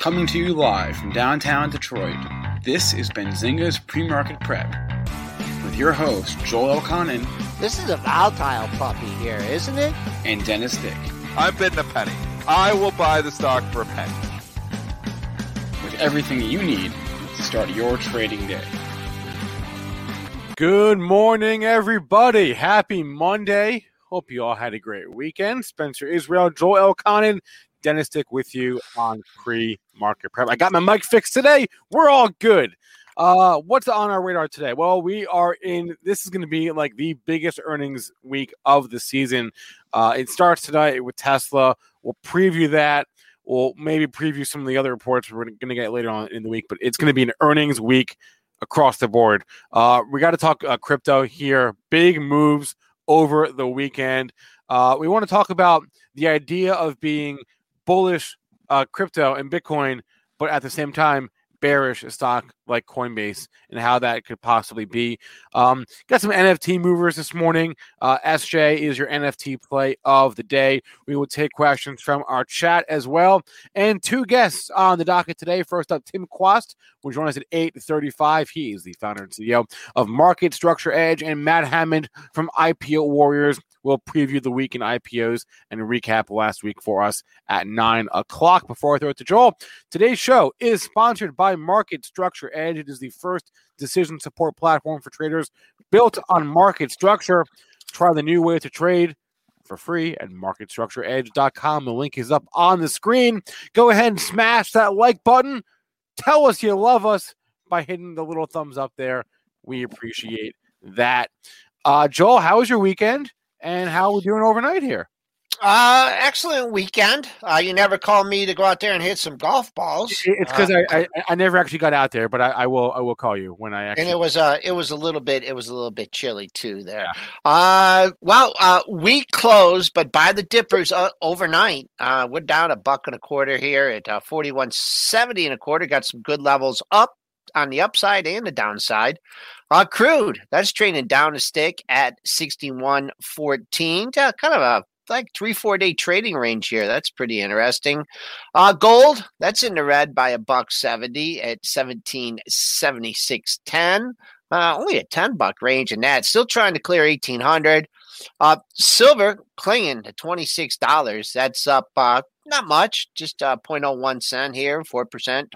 Coming to you live from downtown Detroit, this is Benzinga's Pre-Market Prep with your host, Joel Elconin This is a volatile puppy here, isn't it? and Dennis Dick, I'm bidding a penny. I will buy the stock for a penny. with everything you need to start your trading day. Good morning, everybody. Happy Monday. Hope you all had a great weekend. Spencer Israel, Joel Elconin, Dennis Dick with you on pre-market prep. I got my mic fixed today. We're all good. Uh, what's on our radar today? Well, we are in. This is going to be like the biggest earnings week of the season. Uh, it starts tonight with Tesla. We'll preview that. We'll maybe preview some of the other reports we're going to get later on in the week. But it's going to be an earnings week across the board. Uh, we got to talk uh, crypto here. Big moves over the weekend. Uh, we want to talk about the idea of being bullish uh, crypto and Bitcoin, but at the same time bearish a stock like Coinbase and how that could possibly be. Um, got some NFT movers this morning. Uh, SJ is your NFT play of the day. We will take questions from our chat as well. And two guests on the docket today. First up, Tim Quast will join us at 8.35. He is the founder and CEO of Market Structure Edge. And Matt Hammond from IPO Warriors will preview the week in IPOs and recap last week for us at 9 o'clock. Before I throw it to Joel, today's show is sponsored by Market Structure Edge. It is the first decision support platform for traders built on market structure. Try the new way to trade for free at marketstructureedge.com. The link is up on the screen. Go ahead and smash that like button. Tell us you love us by hitting the little thumbs up there. We appreciate that. Uh, Joel, how was your weekend? And how are we doing overnight here? Uh, excellent weekend. Uh, you never called me to go out there and hit some golf balls. It's because Uh, I, I I never actually got out there, but I, I will I will call you when I actually. and it was uh it was a little bit it was a little bit chilly too there. Uh well uh we closed but by the dippers uh, overnight. Uh we're down a buck and a quarter here at uh, 41.70 and a quarter got some good levels up on the upside and the downside. Uh crude that's trading down a stick at 61.14 uh, kind of a like three four day trading range here that's pretty interesting uh gold that's in the red by a buck 70 at 1776.10 uh, only a 10 buck range in that. Still trying to clear 1800. Uh, silver clinging to $26. That's up uh, not much, just uh, 0.01 cent here, 4%,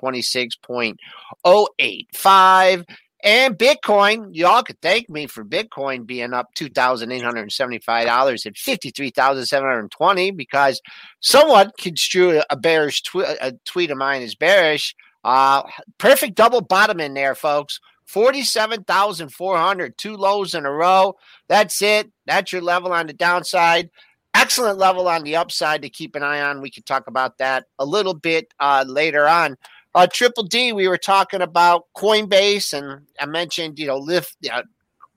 26.085. And Bitcoin, y'all could thank me for Bitcoin being up $2,875 at 53,720 because someone construed a bearish tw- a tweet of mine as bearish. Uh, perfect double bottom in there, folks. 47,400, two lows in a row. That's it. That's your level on the downside. Excellent level on the upside to keep an eye on. We can talk about that a little bit uh, later on. Uh, Triple D, we were talking about Coinbase, and I mentioned, you know, lift, uh,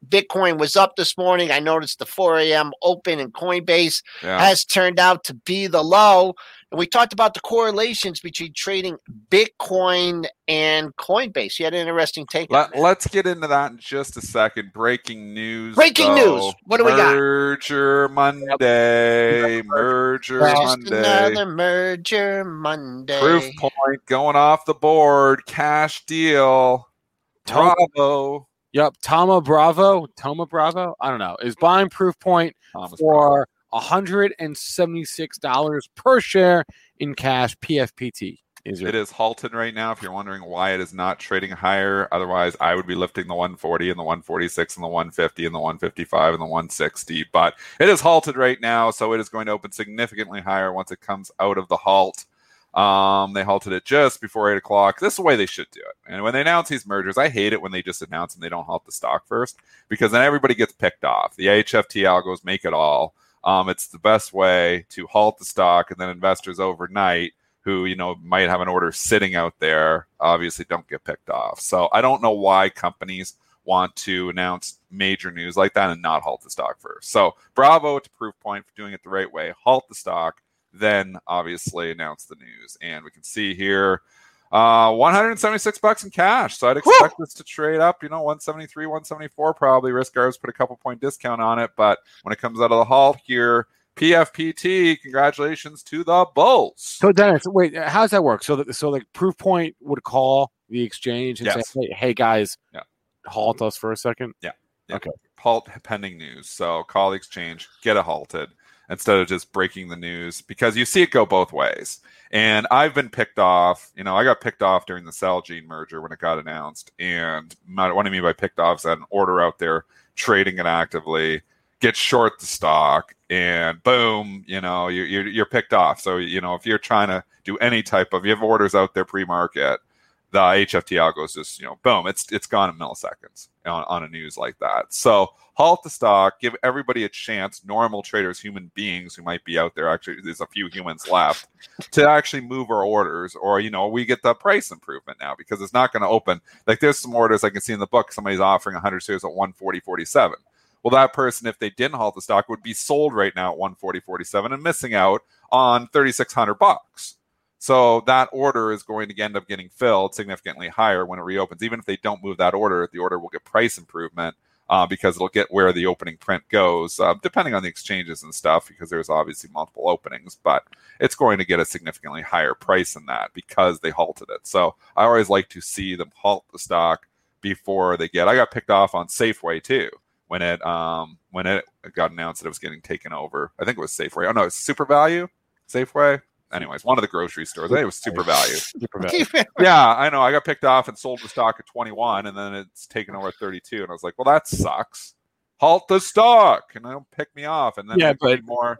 Bitcoin was up this morning. I noticed the 4 a.m. open in Coinbase Yeah. has turned out to be the low. And we talked about the correlations between trading Bitcoin and Coinbase. You had an interesting take. on Let, that. let's get into that in just a second. Breaking news. Breaking though. news. What do we got? Merger Monday. Merger Just Monday. another merger Monday. Proof point going off the board. Cash deal. Tom- Bravo. Yep, Thoma Bravo, Thoma Bravo, I don't know, is buying Proof Point Thomas Bravo. For $176 per share in cash PFPT. Is It is halted right now. If you're wondering why it is not trading higher, otherwise I would be lifting the 140 and the 146 and the 150 and the 155 and the 160. But it is halted right now, so it is going to open significantly higher once it comes out of the halt. Um, they halted it just before eight o'clock. This is the way they should do it. And when they announce these mergers, I hate it when they just announce and they don't halt the stock first because then everybody gets picked off. The HFT algos make it all. Um, it's the best way to halt the stock, and then investors overnight who you know might have an order sitting out there obviously don't get picked off. So I don't know why companies want to announce major news like that and not halt the stock first. So bravo to Proofpoint for doing it the right way. Halt the stock, then obviously announce the news. And we can see here uh 176 bucks in cash. So I'd expect this to trade up, you know, 173, 174 probably. Risk guards put a couple point discount on it, but when it comes out of the halt here, PFPT, congratulations to the Bulls. So Dennis, wait, how does that work? So that so like proof point would call the exchange and Yes. say, hey, hey guys, Yeah. halt us for a second. Yeah. Okay. halt pending news. So call the exchange, get it halted instead of just breaking the news because you see it go both ways. And I've been picked off. You know, I got picked off during the Celgene merger when it got announced. And what I mean by picked off is that an order out there trading it actively, get short the stock, and boom, you know, you're, you're, you're picked off. So, you know, if you're trying to do any type of, you have orders out there pre market, the HFT algo is just, you know, boom, it's it's gone in milliseconds on, on a news like that. So halt the stock, give everybody a chance, normal traders, human beings who might be out there, actually there's a few humans left, to actually move our orders, or you know, we get the price improvement now because it's not going to open. Like there's some orders I can see in the book, somebody's offering 100 shares at 140.47. Well, that person, if they didn't halt the stock, would be sold right now at 140.47 and missing out on 3,600 bucks. So that order is going to end up getting filled significantly higher when it reopens. Even if they don't move that order, the order will get price improvement uh, because it'll get where the opening print goes, uh, depending on the exchanges and stuff, because there's obviously multiple openings, but it's going to get a significantly higher price than that because they halted it. So I always like to see them halt the stock before they get. I got picked off on Safeway too when it um when it got announced that it was getting taken over. I think it was Safeway. Oh no, it's SuperValu, Safeway. Anyways, one of the grocery stores. I think it was SuperValu. Super value. yeah, I know. I got picked off and sold the stock at 21, and then it's taken over at 32. And I was like, well, that sucks. Halt the stock, and don't pick me off. And then Yeah, it but- more,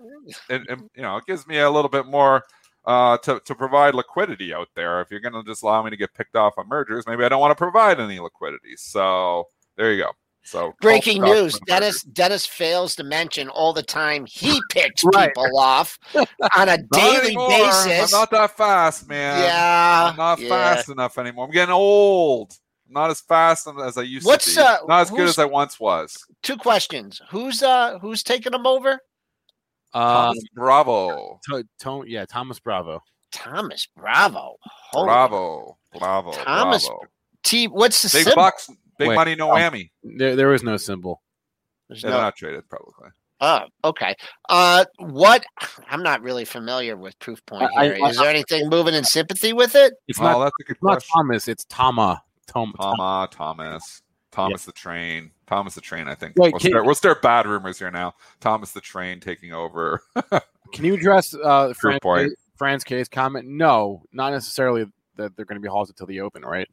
and, and, you know, it gives me a little bit more uh, to to provide liquidity out there. If you're going to just allow me to get picked off on mergers, maybe I don't want to provide any liquidity. So there you go. So Breaking news: for the. Dennis Dennis fails to mention all the time he picks Right. people off on a daily anymore. basis. I'm not that fast, man. yeah, I'm not yeah. fast enough anymore. I'm getting old. I'm not as fast as I used What's, to be. uh, not as good as I once was. Two questions: Who's uh who's taking them over? Uh, Thomas Bravo. to, to, yeah, Thomas Bravo. Thomas Bravo. Holy Bravo. Bravo. Thomas Bravo. T. What's the Big symbol? bucks. Big Wait, money, no um, whammy. There, there was no symbol. There's they're not traded publicly. Oh, okay. Uh, what? I'm not really familiar with Proof Point here. I- Is there anything moving in sympathy with it? It's oh, not, that's a good it's not. Thomas. It's Tama. Tom, Tom. Tama, Thomas. Thomas the Train. Thomas the Train, I think. Wait, we'll, can- start, we'll start bad rumors here now. Thomas the Train taking over. Can you address uh, Fran's, point. Fran's case comment? No, not necessarily that they're going to be halted till the open, right?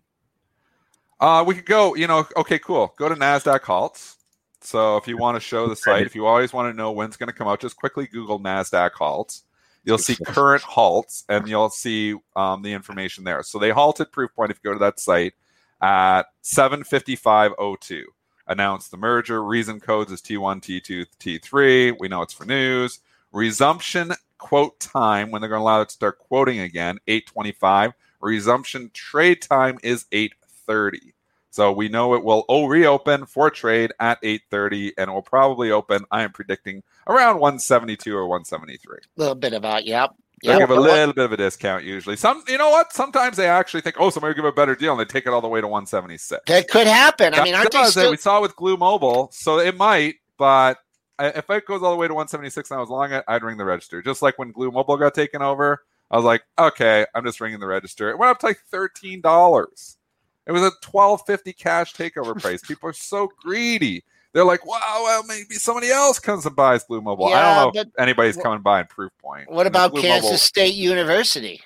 Uh, we could go, you know, okay, cool. Go to NASDAQ halts. So if you want to show the site, if you always want to know when it's going to come out, just quickly Google NASDAQ halts. You'll see current halts and you'll see um, the information there. So they halted Proofpoint if you go to that site at 755.02. Announced the merger. Reason codes is T1, T2, T3. We know it's for news. Resumption quote time when they're going to allow it to start quoting again, 825. Resumption trade time is 830. So we know it will oh, reopen for trade at 8:30, and it will probably open. I am predicting around 172 or 173. A little bit about yep. They yep. give a little bit of a discount usually. Some, you know what? Sometimes they actually think, oh, somebody will give a better deal, and they take it all the way to 176. That could happen. I mean, aren't does still? We saw it with Glu Mobile, so it might. But if it goes all the way to 176 and I was long it, I'd ring the register. Just like when Glu Mobile got taken over, I was like, okay, I'm just ringing the register. It went up to like thirteen dollars. It was a 12.50 cash takeover price. People are so greedy. They're like, wow, well, maybe somebody else comes and buys Glu Mobile. I don't know if anybody's wh- coming by in Proof Point. What about Blue Kansas Mobile- State University?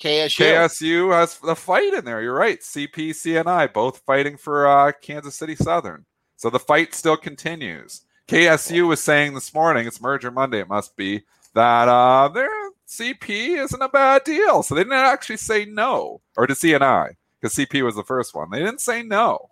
KSU. KSU has the fight in there. You're right. CP, CNI, both fighting for uh, Kansas City Southern. So the fight still continues. KSU was saying this morning, it's Merger Monday, it must be, that uh, their CP isn't a bad deal. So they didn't actually say no, or to CNI, because CP was the first one. They didn't say no.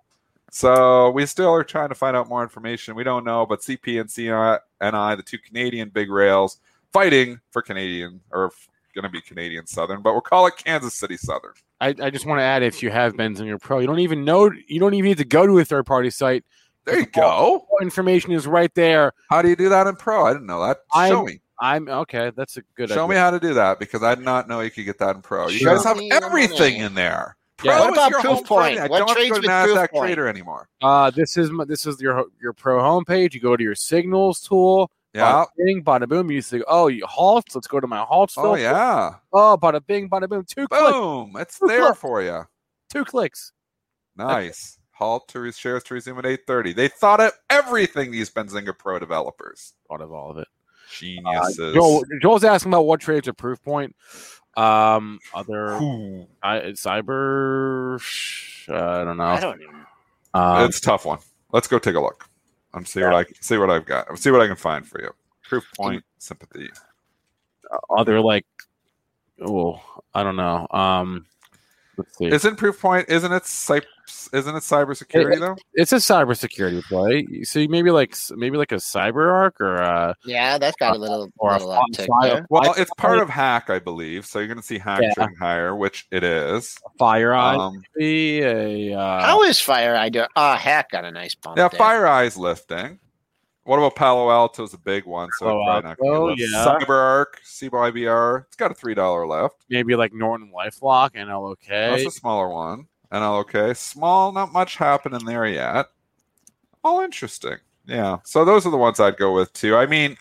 So we still are trying to find out more information. We don't know, but CP and CNI, the two Canadian big rails, fighting for Canadian or going to be Canadian Southern, but we'll call it Kansas City Southern. I, I just want to add if you have Benzinga Pro, you don't even know you don't even need to go to a third party site. There you go. All information is right there. How do you do that in Pro? I didn't know that. Show I'm- me. I'm okay. That's a good. Show idea. me how to do that because I did not know you could get that in Pro. You Sure. guys have Show me your everything in there. Yeah. Pro What is about your Proof Point? I What don't have to trades go to with NASDAQ Trader anymore. Uh, this is my- this is your your pro homepage. You go to your signals tool. Yeah. Bada bing, bada boom. You say, oh, you halts. Let's go to my halts. Oh filter. yeah. Oh, bada bing, bada boom. Two clicks. Boom. It's Proof there Point. for you. Two clicks. Nice. Halt to re- shares to resume at 8:30. They thought of everything. These Benzinga Pro developers. Thought of all of it. Geniuses. Joel, Joel's asking about what trades are proof point. Um, other Ooh, I, cyber. Uh, I don't know. I don't even. Um, it's a tough one. Let's go take a look. I'm see what I can see what I've got. See what I can find for you. Proof point sympathy. other like. Oh, I don't know. Um, let's see. Isn't Proof Point? Isn't it? Cy- isn't it cybersecurity though? it's a cybersecurity play. So maybe like maybe like a CyberArk or uh Yeah, that's got a little, or a little fi- uptick fi- there. Well, it's part of Hack, I believe. So you're going to see Hack Yeah. trading higher, which it is. FireEye, Um, maybe a uh, How is Fire Eye doing? Ah, Hack got a nice bump. yeah, there. Fire Eye's lifting. What about Palo Alto's a big one, so Palo it's probably not Alto, going yeah. CyberArk, CYBR, it's got a three dollar left. maybe like Norton LifeLock and LOK. That's a smaller one. And okay, small, not much happening there yet. All interesting. Yeah. So those are the ones I'd go with too. I mean,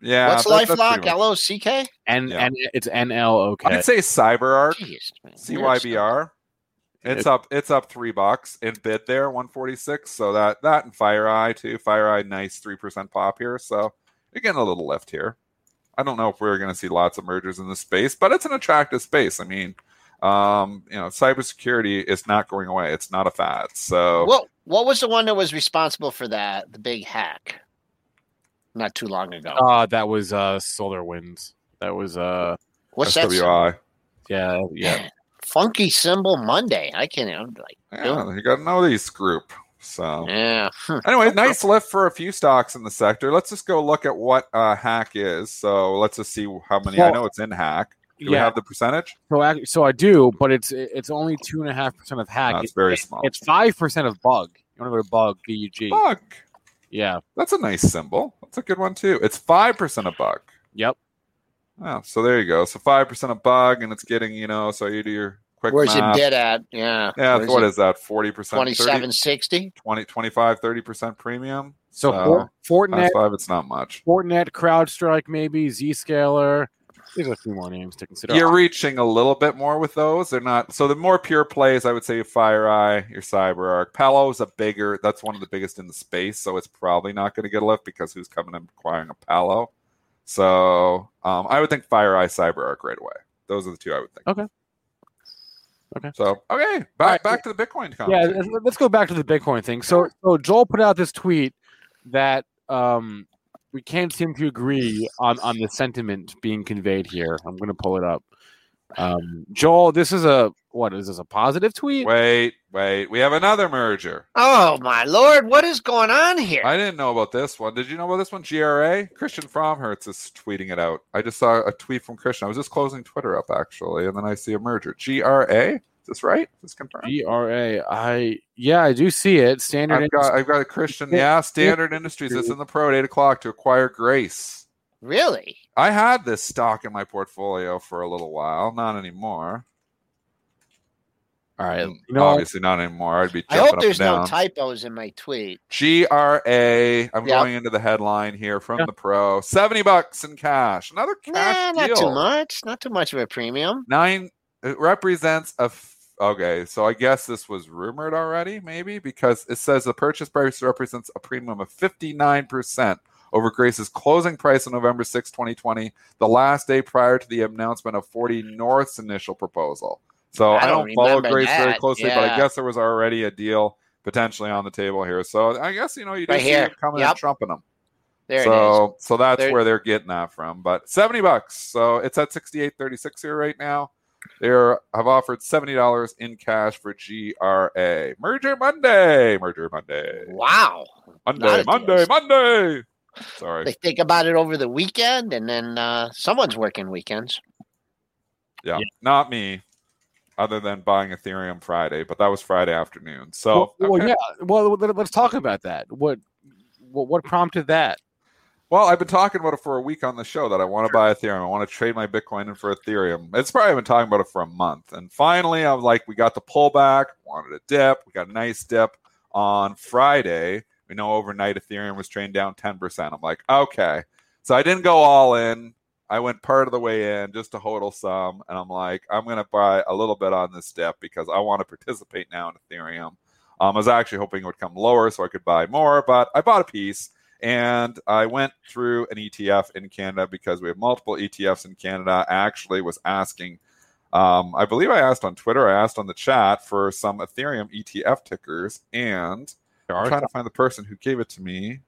yeah. What's that- that's LifeLock? L O C K? and Yeah. and it's NLOK. I'd say CyberArk. Jeez, man. CYBR. It's up. It's up three bucks in bid there, one forty six. So that that and FireEye too. FireEye, nice three percent pop here. So you're getting a little lift here. I don't know if we're going to see lots of mergers in this space, but it's an attractive space. I mean, um, you know, cybersecurity is not going away. It's not a fad. So What What was the one that was responsible for that? The big hack. Not too long ago. Uh that was uh Solar Winds. That was uh What's that? Yeah, yeah. Man, Funky symbol Monday. I can't. I'm like, Yeah, you got to know these group. So yeah. Anyway, nice lift for a few stocks in the sector. Let's just go look at what uh, Hack is. So let's just see how many. I know it's in Hack. Do we have the percentage? So ac- so I do, but it's it's only two and a half percent of hack. No, it's very it- small. It's five percent of bug. You want to go to bug B U G? Bug. Yeah. That's a nice symbol. That's a good one too. It's five percent of bug. Yep. Oh, so there you go. So five percent of bug, and it's getting you know. So you do your quick Where's math. it bid at? Yeah. Yeah, Where's what it? is that? Forty percent, 2760? 20, 25, 30 percent premium. So uh, So, For- Fortinet, five, it's not much. Fortinet, CrowdStrike, maybe Zscaler. There's a few more names to consider. You're reaching a little bit more with those. They're not so the more pure plays. I would say your FireEye, your CyberArk. Palo is a bigger. That's one of the biggest in the space, so it's probably not going to get a lift because who's coming and acquiring a Palo? So um, I would think FireEye, CyberArk right away. Those are the two I would think. Okay. Okay. So okay, back right. back to the Bitcoin Yeah, let's- let's go back to the Bitcoin thing. So, so Joel put out this tweet that um, we can't seem to agree on on the sentiment being conveyed here. I'm going to pull it up. Um, Joel, this is a what is this a positive tweet? Wait, wait. We have another merger. Oh, my Lord. What is going on here? I didn't know about this one. Did you know about this one? GRA? Christian Fromhertz is tweeting it out. I just saw a tweet from Christian. I was just closing Twitter up actually, and then I see a merger. GRA? Is this right? Is this confirmed? G R A. I yeah, I do see it. Standard. I've got I've got a Christian. Yeah, Standard Industries. It's in the pro at eight o'clock to acquire Grace. Really? I had this stock in my portfolio for a little while, not anymore. All right. Mm, You know. Obviously not anymore. I'd be I jumping hope up there's and no typos in my tweet. G R A. I'm Yep. going into the headline here from Yeah. the pro. Seventy bucks in cash. Another cash Nah, deal. not too much. Not too much of a premium. Nine. It represents a. F- okay, so I guess this was rumored already, maybe because it says the purchase price represents a premium of fifty nine percent over Grace's closing price on November 6, 2020, the last day prior to the announcement of 40 North's initial proposal. So I I don't don't, follow remember Grace very that, closely, but I guess there was already a deal potentially on the table here. So I guess you know you do Right see here. them coming Yep. and trumping them. There it is. so so that's There- where they're getting that from. But 70 bucks. So it's at 68.36 here right now. They are, have offered $70 in cash for GRA. Merger Monday. Merger Monday. Wow. Monday, Monday, deals. Monday. Sorry. They think about it over the weekend, and then uh, someone's working weekends. Yeah, not me, other than buying Ethereum Friday, but that was Friday afternoon. So, well, well, okay. yeah. Well, let, us talk about that. What, what, what prompted that? well, I've been talking about it for a week on the show that I want to buy Ethereum. I want to trade my Bitcoin in for Ethereum. It's probably been talking about it for a month, and finally, I'm like, we got the pullback, wanted a dip, we got a nice dip on Friday. We know overnight Ethereum was trading down 10%. I'm like, okay. So I didn't go all in. I went part of the way in just to hodl some, and I'm like, I'm gonna buy a little bit on this dip because I want to participate now in Ethereum. Um, I was actually hoping it would come lower so I could buy more, but I bought a piece and I went through an ETF in Canada because we have multiple ETFs in Canada. I actually was asking, um, I believe I asked on Twitter, I asked on the chat for some Ethereum ETF tickers, and I'm trying to find the person who gave it to me.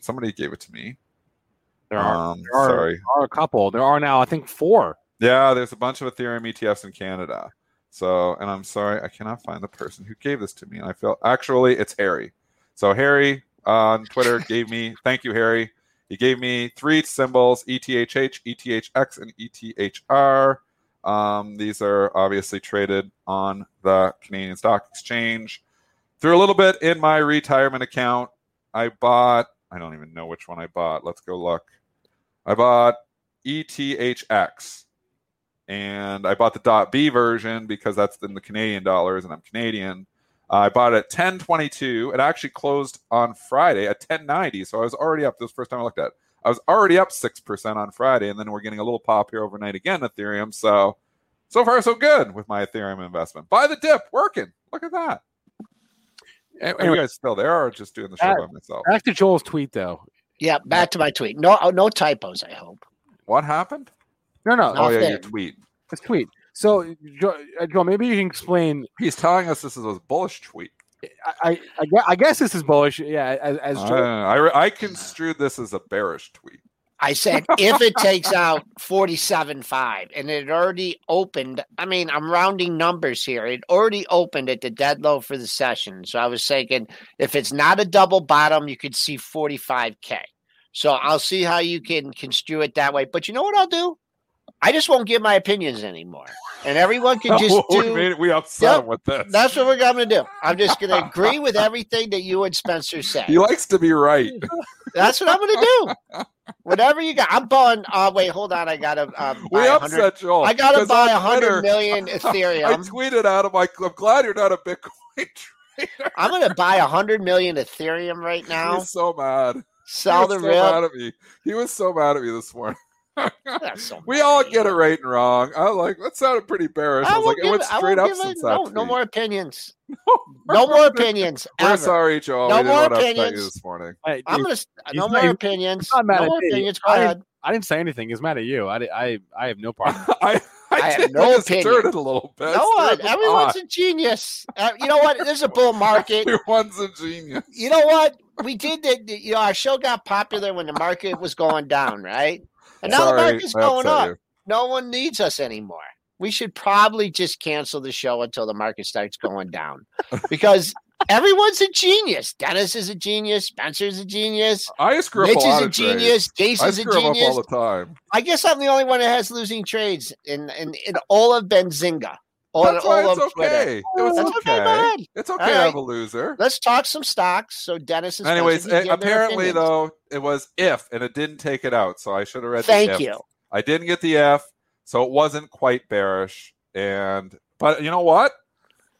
Somebody gave it to me. There are, Um, there are, sorry. there are a couple. There are now, I think, four. Yeah, there's a bunch of Ethereum ETFs in Canada. So, and I'm sorry, I cannot find the person who gave this to me. And I feel actually it's Harry. So Harry on Twitter gave me thank you, Harry. He gave me three symbols: ETHH, ETHX, and ETHR. Um, these are obviously traded on the Canadian Stock Exchange. Threw a little bit in my retirement account. I bought. I don't even know which one I bought. Let's go look. I bought ETHX and I bought the dot B version because that's in the Canadian dollars and I'm Canadian. Uh, I bought it at 1022. It actually closed on Friday at 1090. So I was already up. This was the first time I looked at it. I was already up 6% on Friday. And then we're getting a little pop here overnight again, Ethereum. So, so far, so good with my Ethereum investment. Buy the dip, working. Look at that. Are you guys still there or just doing the show Uh, by myself? back to Joel's tweet, though. Yeah, back to my tweet. No, oh, no typos. I hope. What happened? No, no, Oh, yeah, Nothing. your tweet. it's tweet. So, Joel, uh, maybe you can explain. He's telling us this is a bullish tweet. I, I, I guess this is bullish. Yeah, as, as I, Joel, I, I construed this as a bearish tweet. I said if it takes out forty-seven five, and it already opened. I mean, I'm rounding numbers here. It already opened at the dead low for the session. So I was thinking if it's not a double bottom, you could see forty-five k. So I'll see how you can construe it that way. But you know what I'll do? I just won't give my opinions anymore, and everyone can just Oh, we, do. made it, we upset Yep, with this. That's what we're going to do. I'm just going to agree with everything that you and Spencer said. he likes to be right. That's what I'm going to do. Whatever you got, I'm buying. Uh, wait, hold on. I got to um, We buy a hundred. upset Joel. I got to buy a hundred million Ethereum. I tweeted at him, like, I'm glad you're not a Bitcoin trader. I'm going to buy a hundred million Ethereum right now. was so mad. Sell he the was so mad at me. He was so mad at me this morning. So we all get it right and wrong. I was like, that sounded pretty bearish. I, I was like, it give went it- I straight won't up give it- since no, no more opinions. No more opinions. We're ever. sorry, Joel. No we didn't more want to upset you opinions. this morning. Hey, I'm gonna. No not more even- opinions. not mad No at more me. opinions. Go I ahead. I didn't say anything. He's mad at you. I, I, I have no part. I, I, I have no I opinion. stirred it a little bit. No one. Everyone's pot. a genius. Uh, you know what? There's a bull market. Everyone's a genius. you know what? We did the, the- you know, our show got popular when the market was going down, right? And now the Sorry, market's going up. you. No one needs us anymore. We should probably just cancel the show until the market starts going down because everyone's a genius. Dennis is a genius. Spencer's a genius. I screw up Mitch a is a trades. genius. I Jason's a up genius. all the time. I guess I'm the only one that has losing trades in in, in all of Benzinga. All, That's why all it's of Twitter. okay. It was That's okay, okay. It's okay All to right. have a loser. Let's talk some stocks. So Dennis is Anyways, uh, apparently though, it was if, and it didn't take it out. So I should have read. the Thank you. I didn't get the F, so it wasn't quite bearish. And but you know what?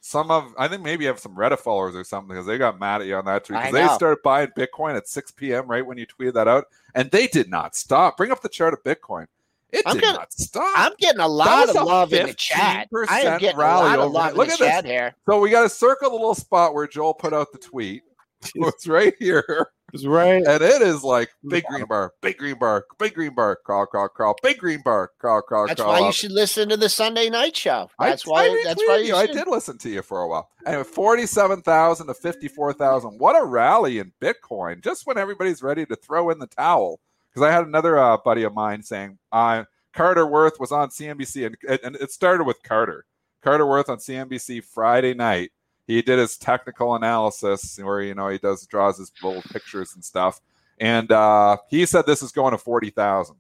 Some of I think maybe you have some Reddit followers or something because they got mad at you on that tweet because they started buying Bitcoin at 6 p.m. right when you tweeted that out, and they did not stop. Bring up the chart of Bitcoin. It I'm did gonna- not stop. I'm getting a lot of a love in the chat. I am 15% getting a lot of love in Look the at this. here. so we got to circle the little spot where Joel put out the tweet. it's right here. It's right. And it is like big green bar, big green bar, big green bar, crawl, crawl, crawl, big green bar, crawl, crawl, That's crawl. That's why you should listen to the Sunday night show. I- That's why. I that's why retweeted you I did listen to you for a while. Anyway, forty-seven thousand to fifty-four thousand. What a rally in Bitcoin! Just when everybody's ready to throw in the towel. Because I had another uh, buddy of mine saying, uh, Carter Worth was on CNBC, and, and it started with Carter. Carter Worth on CNBC Friday night. He did his technical analysis where you know he does draws his little pictures and stuff, and uh, he said this is going to forty thousand.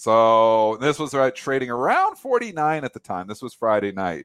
So this was right trading around 49 at the time. This was Friday night.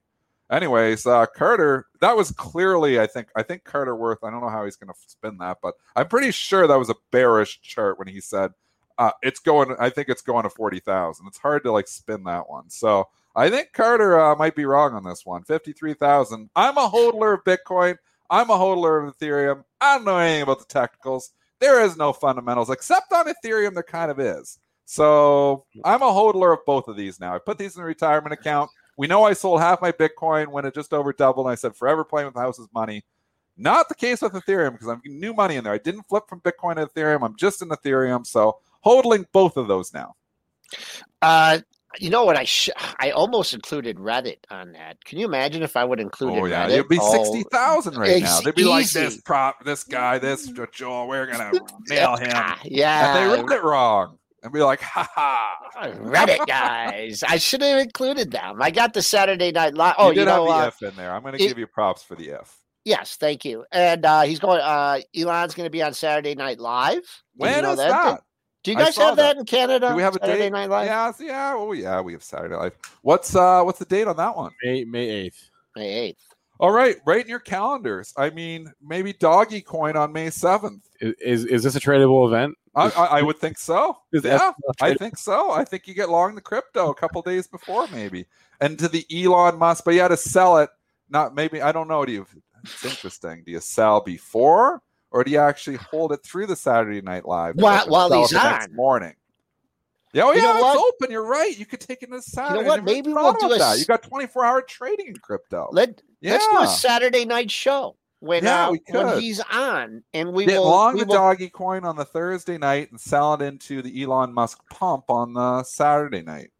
Anyways, uh, Carter, that was clearly, I think, I think Carter Worth. I don't know how he's going to spin that, but I'm pretty sure that was a bearish chart when he said uh, it's going. I think it's going to 40,000. It's hard to like spin that one. So I think Carter uh, might be wrong on this one. 53,000. I'm a hodler of Bitcoin. I'm a hodler of Ethereum. I don't know anything about the technicals. There is no fundamentals except on Ethereum. There kind of is. So I'm a hodler of both of these now. I put these in a retirement account. We know I sold half my Bitcoin when it just over doubled. And I said forever playing with the house's money. Not the case with Ethereum because I'm new money in there. I didn't flip from Bitcoin to Ethereum. I'm just in Ethereum. So hodling both of those now. Uh, you know what? I sh- I almost included Reddit on that. Can you imagine if I would include Oh yeah, Reddit? it'd be Oh, sixty thousand right now. They'd be like this prop, this guy, this Joel. We're gonna nail him. Ah, And Yeah, they read it wrong and be like, ha ha. Reddit guys. I should have included them. I got the Saturday Night Live. Oh, you you, know, have the uh, F in there. I'm gonna it- give you props for the F. yes, thank you. And uh, he's going. Uh, Elon's going to be on Saturday Night Live. Did you When know is that? that? Do you guys have that. that. in Canada? Do we have a Saturday date? Night Live? Yeah, yeah. Oh yeah, we have Saturday Live. What's uh what's the date on that one? May May eighth. May eighth. All right, right in your calendars. I mean, maybe Doggy Coin on May seventh. Is, is is this a tradable event? I, I, I would think so. Is Yeah, I think so. I think you get long the crypto a couple days before, maybe, and to the Elon Musk, but you had to sell it. Not maybe. I don't know. Do you? It's interesting. Do you sell before, or do you actually hold it through the Saturday Night Live? While- while he's the next on. morning. Yeah, oh You yeah, know it's what? open. You're right. You could take it to Saturday. what? I never Maybe we'll do a that. You got 24 hour trading in crypto. Let Let's do a Saturday night show when Yeah, uh, when he's on, and we Get will. long we the will- doggy coin on the Thursday night and sell it into the Elon Musk pump on the Saturday night.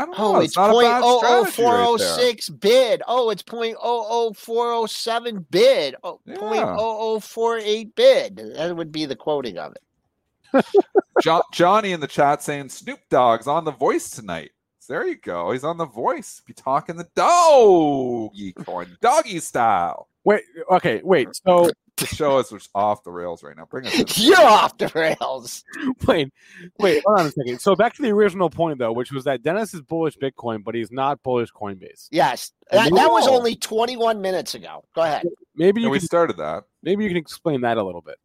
I don't know. Oh, it's not a point bad oh oh strategy four right oh there. six bid. Oh, it's point oh oh four oh seven bid. Oh, Yeah. point oh oh four eight bid. That would be the quoting of it. Jo- Johnny in the chat saying Snoop Dogg's on the voice tonight. So there you go. He's on the voice. Be talking the doggy coin, doggy style. Wait. Okay. Wait. So The show is just off the rails right now. Bring us in. You're off the rails. wait. Wait. Hold on a second. So back to the original point though, which was that Dennis is bullish Bitcoin, but he's not bullish Coinbase. Yes, that, that was only twenty one minutes ago. Go ahead. Maybe And you we started that. maybe you can explain that a little bit.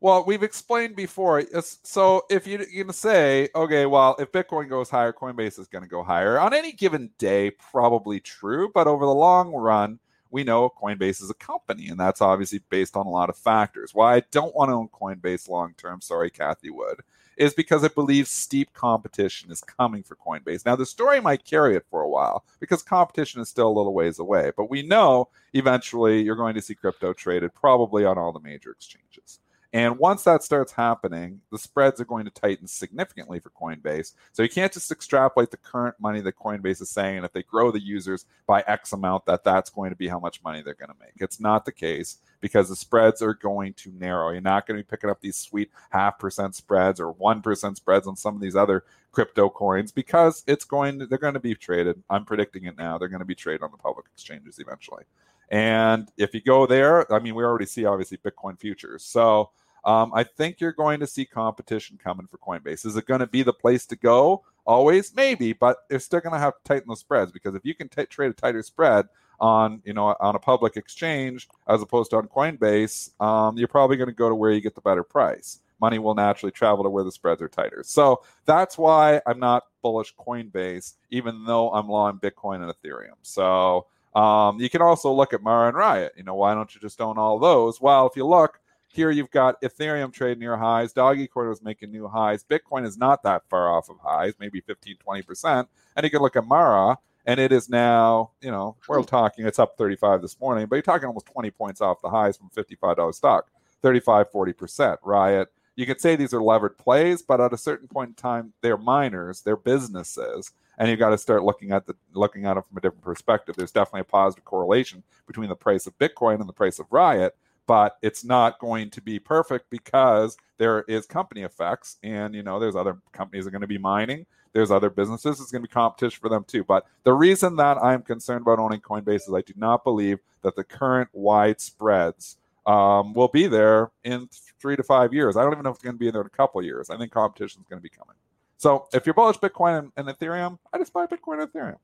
Well, we've explained before. So if you, you're going to say, okay, well, if Bitcoin goes higher, Coinbase is going to go higher on any given day, probably true. But over the long run, we know Coinbase is a company, and that's obviously based on a lot of factors. Why I don't want to own Coinbase long term, sorry, Cathie Wood, is because I believe steep competition is coming for Coinbase. Now, the story might carry it for a while because competition is still a little ways away, but we know eventually you're going to see crypto traded probably on all the major exchanges. And once that starts happening, the spreads are going to tighten significantly for Coinbase. So you can't just extrapolate the current money that Coinbase is saying, and if they grow the users by X amount, that that's going to be how much money they're going to make. It's not the case because the spreads are going to narrow. You're not going to be picking up these sweet half percent spreads or one percent spreads on some of these other crypto coins because it's going to, they're going to be traded. I'm predicting it now. They're going to be traded on the public exchanges eventually. And if you go there, I mean, we already see obviously Bitcoin futures. So um, I think you're going to see competition coming for Coinbase. Is it going to be the place to go? always? Maybe, but they're still going to have to tighten those spreads because if you can t- trade a tighter spread on you know on a public exchange as opposed to on Coinbase, um, you're probably going to go to where you get the better price. Money will naturally travel to where the spreads are tighter. So that's why I'm not bullish Coinbase, even though I'm long Bitcoin and Ethereum. So um, you can also look at Mara and Riot. You know, why don't you just own all those? Well, if you look, here you've got Ethereum trading near highs. Dogecoin was making new highs. Bitcoin is not that far off of highs, maybe 15, 20%. And you can look at Mara, and it is now, you know, we're hmm. talking, it's up 35 this morning, but you're talking almost 20 points off the highs from $55 stock, 35, 40%. Riot. You could say these are levered plays, but at a certain point in time, they're miners, they're businesses and you've got to start looking at the looking at it from a different perspective. There's definitely a positive correlation between the price of Bitcoin and the price of Riot, but it's not going to be perfect because there is company effects, and you know there's other companies that are going to be mining. There's other businesses. It's going to be competition for them too. But the reason that I'm concerned about owning Coinbase is I do not believe that the current wide spreads um, will be there in three to five years. I don't even know if it's going to be in there in a couple of years. I think competition is going to be coming. So if you're bullish Bitcoin and, and Ethereum, I just buy Bitcoin and Ethereum.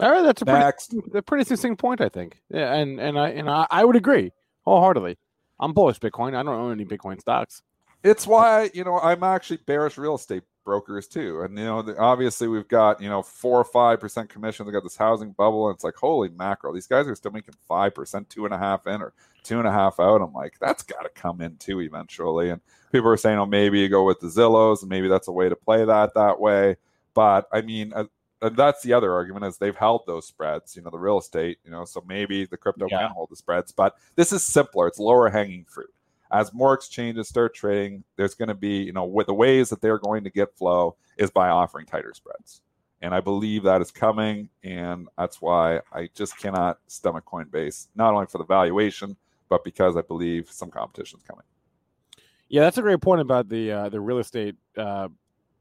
All right, that's a Next. pretty, a pretty succinct point, I think. Yeah, and and I and I, I would agree wholeheartedly. I'm bullish Bitcoin. I don't own any Bitcoin stocks. It's why you know I'm actually bearish real estate brokers too, and you know the, obviously we've got you know four or five percent commission. They got this housing bubble, and it's like holy mackerel, these guys are still making five percent, two and a half in or two and a half out. I'm like that's got to come in too eventually, and people are saying, oh maybe you go with the Zillows, and maybe that's a way to play that that way. But I mean, uh, and that's the other argument is they've held those spreads, you know, the real estate, you know, so maybe the crypto Yeah. can hold the spreads, but this is simpler. It's lower hanging fruit. As more exchanges start trading, there's going to be, you know, with the ways that they're going to get flow is by offering tighter spreads. And I believe that is coming. And that's why I just cannot stomach Coinbase, not only for the valuation, but because I believe some competition is coming. Yeah, that's a great point about the uh, the real estate uh,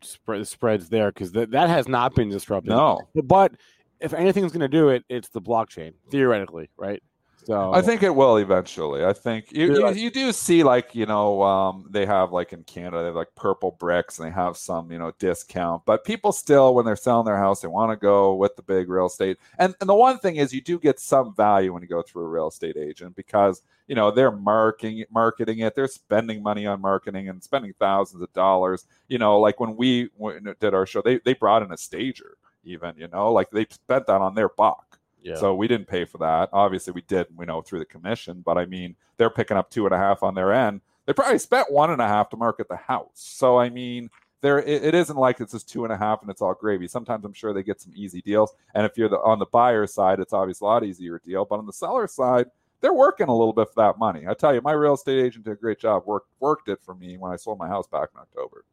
spread spreads there because that that has not been disrupted. No, but if anything's going to do it, it's the blockchain theoretically, right? So I think it will eventually. I think you, You're you, do see like you know um, they have like in Canada they have like purple bricks and they have some you know discount, but people still when they're selling their house they want to go with the big real estate. And and the one thing is you do get some value when you go through a real estate agent because you know they're marketing marketing it, they're spending money on marketing and spending thousands of dollars. You know, like when we did our show, they they brought in a stager even. You know, like they spent that on their buck. Yeah. So we didn't pay for that. Obviously, we did, we know, through the commission. But I mean, they're picking up two and a half on their end. They probably spent one and a half to market the house. So I mean, there it, it isn't like it's just two and a half and it's all gravy. Sometimes I'm sure they get some easy deals. And if you're the, on the buyer side, it's obviously a lot easier deal. But on the seller side, they're working a little bit for that money. I tell you, my real estate agent did a great job. Worked worked it for me when I sold my house back in October.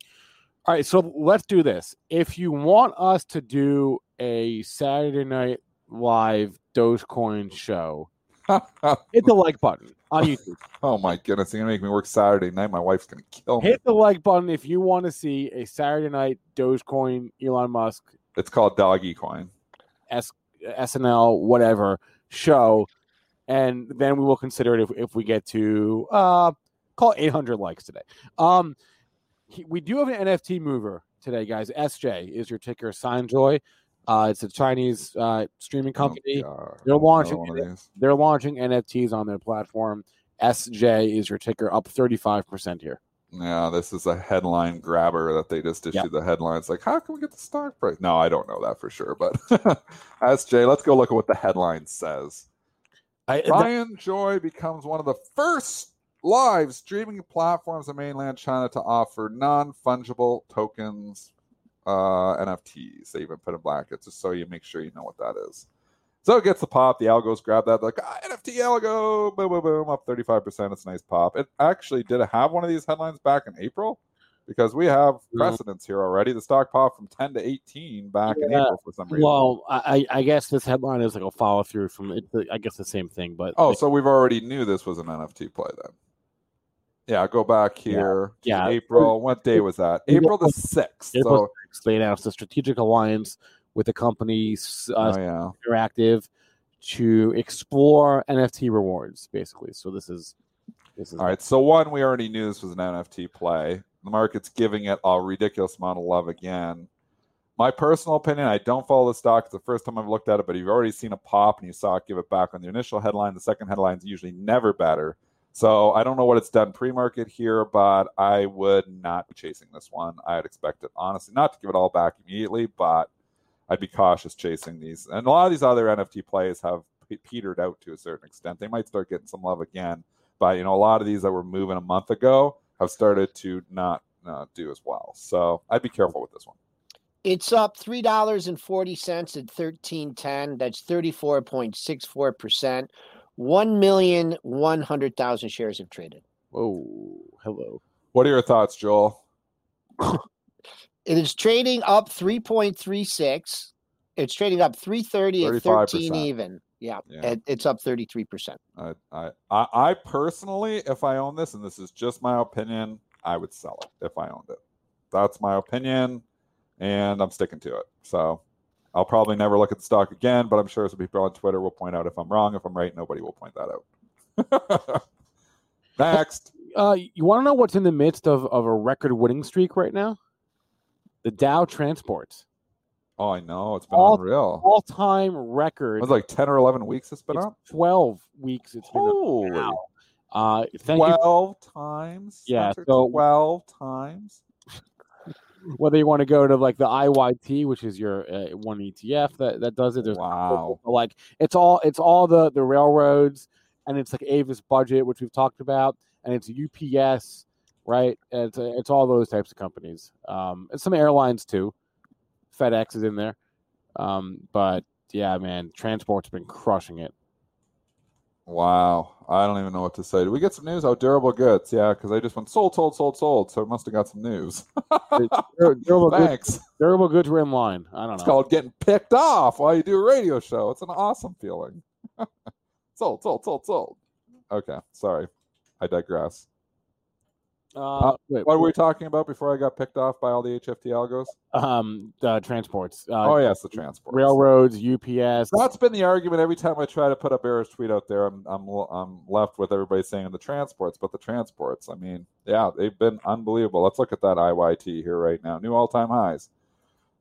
All right, so let's do this. If you want us to do a Saturday night live Dogecoin show, hit the like button on YouTube. oh my goodness, you're gonna make me work Saturday night. My wife's gonna kill me. hit the like button if you want to see a Saturday night Dogecoin Elon Musk It's called Doggy Coin. S- SNL whatever show, and then we will consider it if, if we get to uh call 800 likes today. Um, he- we do have an NFT mover today, guys. SJ is your ticker. Scienjoy. Uh, it's a Chinese uh, streaming company. Oh, They're launching Another one of these. They're launching NFTs on their platform. SJ is your ticker, up 35% here. Yeah, this is a headline grabber that they just issued the headlines. Like, how can we get the stock price? No, I don't know that for sure. But SJ, let's go look at what the headline says. I, Ryan Joy becomes one of the first live streaming platforms in mainland China to offer non fungible tokens, uh, NFTs. They even put in brackets just so you make sure you know what that is. So it gets the pop. The algos grab that. Like, ah, NFT algo, boom, boom, boom, up 35%. It's a nice pop. It actually did have one of these headlines back in April because we have No. precedents here already. The stock popped from 10 to 18 back in April for some reason. well, I, I guess this headline is like a follow through from it. I guess the same thing, but Oh, so we've already knew this was an NFT play then. Yeah, go back here. to Yeah. April. What day was that? April the sixth. it So, was they announced a strategic alliance with the company uh, oh yeah. Interactive to explore NFT rewards, basically. So this is this is All right. So one, we already knew this was an NFT play. the market's giving it a ridiculous amount of love again. My personal opinion, I don't follow the stock. It's the first time I've looked at it, but you've already seen a pop and you saw it give it back on the initial headline. The second headline is usually never better. So I don't know what it's done pre-market here, but I would not be chasing this one. I'd expect it honestly not to give it all back immediately, but I'd be cautious chasing these. And a lot of these other NFT plays have petered out to a certain extent. They might start getting some love again, but you know, a lot of these that were moving a month ago have started to not uh, do as well. So I'd be careful with this one. It's up three dollars and forty cents at thirteen ten. That's thirty four point six four percent. One million one hundred thousand shares have traded. Whoa, hello. What are your thoughts, Joel? it is trading up three point three six. It's trading up three thirty at thirteen even. Yeah, yeah. It's up thirty three percent. I, I I personally, if I own this, and this is just my opinion, I would sell it if I owned it. That's my opinion and I'm sticking to it. So I'll probably never look at the stock again, but I'm sure some people on Twitter will point out if I'm wrong. If I'm right, nobody will point that out. Next. Uh, you want to know what's in the midst of, of a record winning streak right now? The Dow Transports. Oh, I know. It's been all, unreal. All time record. It was like 10 or 11 weeks it's been it's up? 12 weeks it's been Holy. up. Uh, 12 you. times? Yeah. So 12 times? Whether you want to go to like the IYT, which is your uh, one ETF that, that does it. There's wow. like it's all it's all the the railroads, and it's like Avis Budget, which we've talked about, and it's UPS, right? And it's it's all those types of companies, um, and some airlines too. FedEx is in there, um, but yeah, man, transport's been crushing it. Wow. I don't even know what to say. Did we get some news? Oh, durable goods. Yeah, because I just went sold, sold, sold, sold. So it must have got some news. durable Thanks. Goods, durable goods were in line. I don't know. It's called getting picked off while you do a radio show. It's an awesome feeling. sold, sold, sold, sold. Okay. Sorry. I digress. Uh, uh, wait, what were we talking about before I got picked off by all the HFT algos? Um, uh, transports. Uh, oh yes, the transports. Railroads, UPS. That's been the argument every time I try to put up Bear's tweet out there. I'm I'm I'm left with everybody saying the transports, but the transports. I mean, yeah, they've been unbelievable. Let's look at that IYT here right now. New all time highs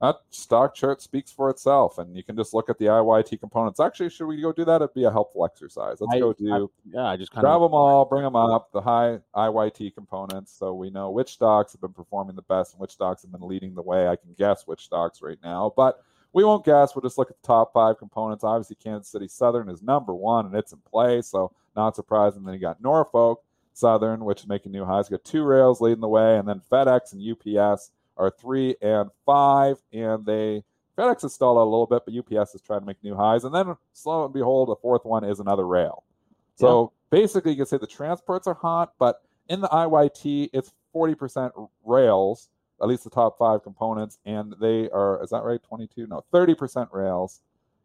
that stock chart speaks for itself, and you can just look at the IYT components. Actually, should we go do that? It'd be a helpful exercise. Let's I, go do. I, yeah, I just kind grab of them all, bring them up, the high IYT components, so we know which stocks have been performing the best and which stocks have been leading the way. I can guess which stocks right now, but we won't guess. We'll just look at the top five components. Obviously, Kansas City Southern is number one, and it's in play, so not surprising. Then you got Norfolk Southern, which is making new highs. You got two rails leading the way, and then FedEx and UPS are three and five, and they FedEx has stalled out a little bit, but UPS is trying to make new highs. And then, slow and behold, the fourth one is another rail. So yeah. basically, you can say the transports are hot, but in the IYT, it's 40% rails, at least the top five components, and they are, is that right? 22? No, 30% rails.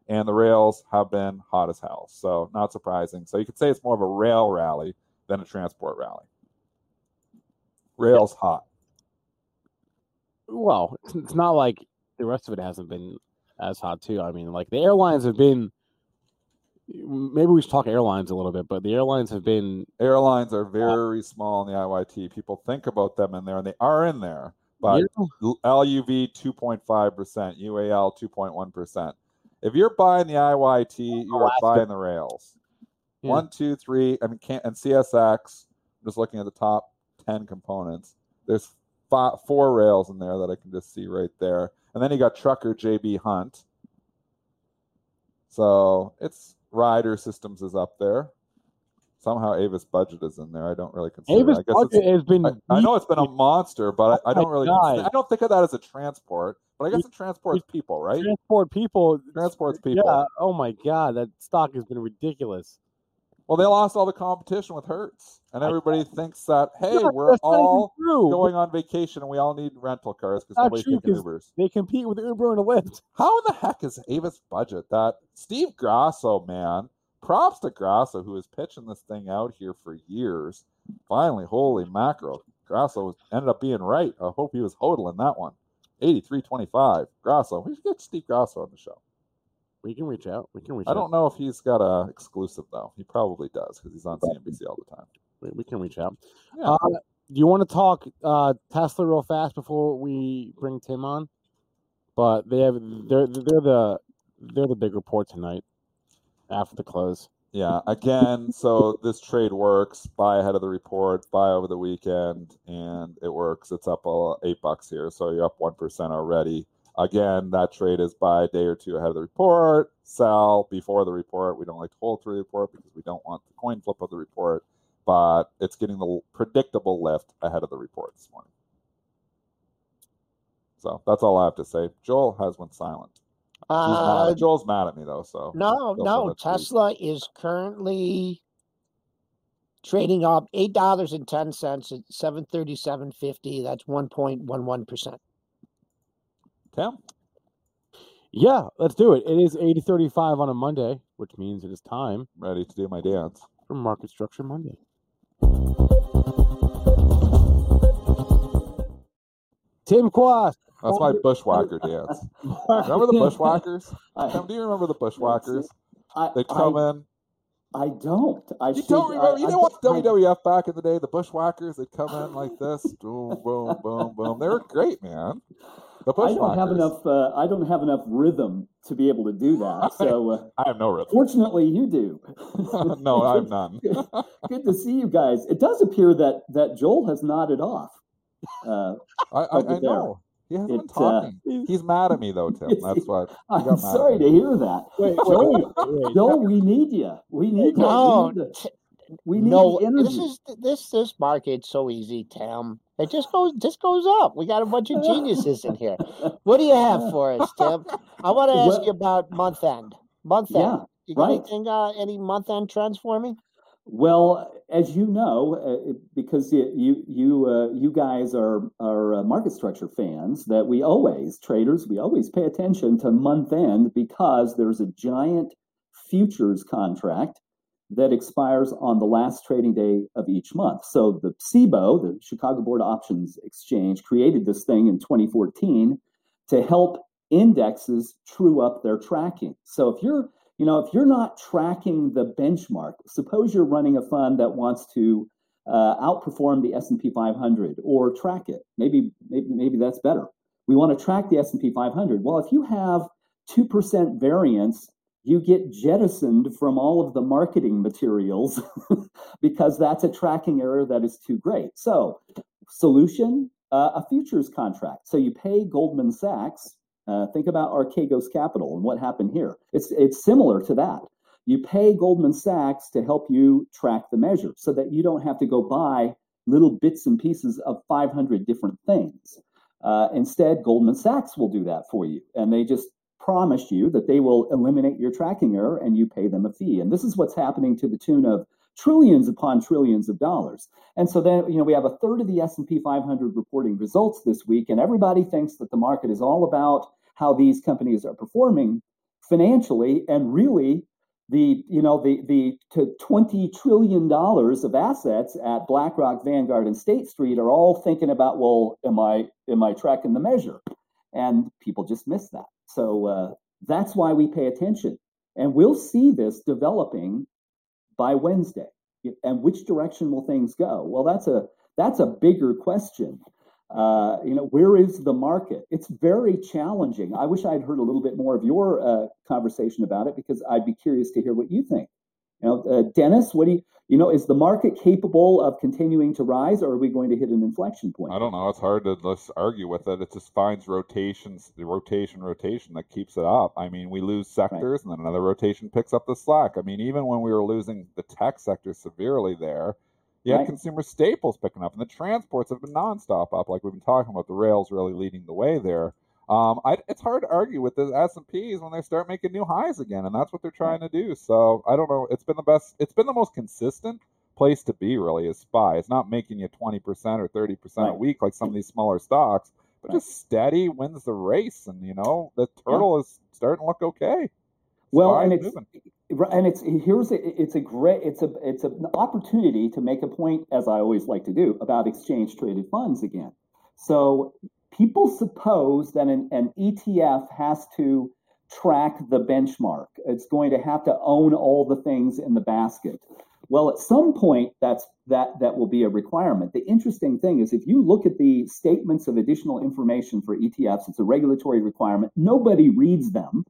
And the rails have been hot as hell. So, not surprising. So, you could say it's more of a rail rally than a transport rally. Rails hot well, it's, it's not like the rest of it hasn't been as hot too. I mean, like the airlines have been. Maybe we should talk airlines a little bit, but the airlines have been. Airlines are very small in the IYT. People think about them in there, and they are in there. But yeah. LUV two point five percent, UAL two point one percent. If you're buying the IYT, you are buying the rails. Yeah. One, two, three, and and CSX. I'm just looking at the top ten components. There's five, four rails in there that I can just see right there. And then you got trucker JB Hunt. So it's Ryder Systems is up there. Somehow Avis Budget is in there. I don't really consider. Avis I guess Budget has been. I, I, know it's been a monster, but I, I don't really. Oh consider, I don't think of that as a transport. But I guess it transports people, right? Transport people. Transports people. Yeah. Oh my god, that stock has been ridiculous. Well, they lost all the competition with Hertz, and everybody thinks that hey, we're all going on vacation and we all need rental cars because nobody's taking Ubers. They compete with Uber and Lyft. How in the heck is Avis Budget that Steve Grasso, man? Props to Grasso who has pitching this thing out here for years. Finally, holy mackerel, Grasso ended up being right. I hope he was hodling that one. 83.25. Grasso. We should get Steve Grasso on the show. We can reach out. We can reach. I don't know if he's got a exclusive though. He probably does because he's on CNBC all the time. We, we can reach out. Yeah. Uh, do you want to talk uh, Tesla real fast before we bring Tim on? But they have they're they're the they're the big report tonight after the close. Yeah, again, so this trade works. Buy ahead of the report, buy over the weekend, and it works. It's up eight bucks here, so you're up one percent already. Again, that trade is buy a day or two ahead of the report, sell before the report. We don't like to hold through the report because we don't want the coin flip of the report, but it's getting the predictable lift ahead of the report this morning. So that's all I have to say. Joel has went silent. Uh, mad. Joel's mad at me though, so no, no. for it, please. Tesla is currently trading up eight dollars and ten cents at seven thirty seven fifty. That's one point one one percent. Tim. Yeah, let's do it. It is 8.35 on a Monday, which means it is time Ready to do my dance. for Market Structure Monday. Tim Quast. That's my bushwhacker dance. Remember the bushwhackers? Tim, do you remember the bushwhackers? I, They'd come I, in. I don't. I You should, don't remember? You I, I, watch I- WWF back in the day. The bushwhackers. They'd come in like this. Boom, boom, boom, boom. They were great, man. The I don't have enough. Uh, I don't have enough rhythm to be able to do that. So, uh, I have no rhythm. fortunately, you do. no, I have none. Good to see you guys. It does appear that that Joel has nodded off. Uh, I, I, I know. He hasn't been It, uh. He's mad at me though, Tim. That's why. I'm mad sorry to hear that. Wait, Joel, wait, wait. Joel, we need you. We need you. No, we need, t- we need no. energy. This is this this market's so easy, Tim. It just goes just goes up. We got a bunch of geniuses in here. What do you have for us, Tim? I want to ask Well- you about month end. Month end. Yeah, you got right. anything? Uh, any month end trends for me? Well, as you know, uh, because you you you, uh, you guys are are uh, market structure fans, that we always traders we always pay attention to month end because there's a giant futures contract that expires on the last trading day of each month. So the CBO, the Chicago Board Options Exchange, created this thing in 2014 to help indexes true up their tracking. So if you're you know, if you're not tracking the benchmark, suppose you're running a fund that wants to uh, outperform the S&P 500 or track it. Maybe, maybe, maybe that's better. We want to track the S&P 500. Well, if you have 2% variance, you get jettisoned from all of the marketing materials because that's a tracking error that is too great. So, solution, uh, a futures contract. So you pay Goldman Sachs uh, think about Archegos Capital and what happened here. It's it's similar to that. You pay Goldman Sachs to help you track the measure, so that you don't have to go buy little bits and pieces of 500 different things. Uh, instead, Goldman Sachs will do that for you, and they just promise you that they will eliminate your tracking error, and you pay them a fee. And this is what's happening to the tune of trillions upon trillions of dollars. And so then, you know, we have a third of the S&P 500 reporting results this week, and everybody thinks that the market is all about how these companies are performing financially, and really, the you know the the to 20 trillion dollars of assets at BlackRock, Vanguard, and State Street are all thinking about, well, am I am I tracking the measure? And people just miss that. So uh, that's why we pay attention, and we'll see this developing by Wednesday. And which direction will things go? Well, that's a that's a bigger question. Uh, you know, where is the market? It's very challenging. I wish I'd heard a little bit more of your uh, conversation about it because I'd be curious to hear what you think. You know, uh, Dennis, what do you? You know, is the market capable of continuing to rise, or are we going to hit an inflection point? I don't know. It's hard to just argue with it. It just finds rotations, the rotation, rotation that keeps it up. I mean, we lose sectors, and then another rotation picks up the slack. I mean, even when we were losing the tech sector severely there, you had Right. consumer staples picking up, and the transports have been nonstop up. Like we've been talking about, the rails really leading the way there. Um, I, it's hard to argue with the S and P's when they start making new highs again, and that's what they're trying to do. So I don't know. It's been the best. It's been the most consistent place to be. Really, is SPY. It's not making you twenty percent or thirty percent a week like some of these smaller stocks, but Right. just steady wins the race. And you know, the turtle is starting to look okay. Well, and it's moving. And it's here's a, it's a great it's a it's an opportunity to make a point as I always like to do about exchange traded funds again. So people suppose that an, an ETF has to track the benchmark. It's going to have to own all the things in the basket. Well, at some point, that's that that will be a requirement. The interesting thing is, if you look at the statements of additional information for ETFs, it's a regulatory requirement. Nobody reads them,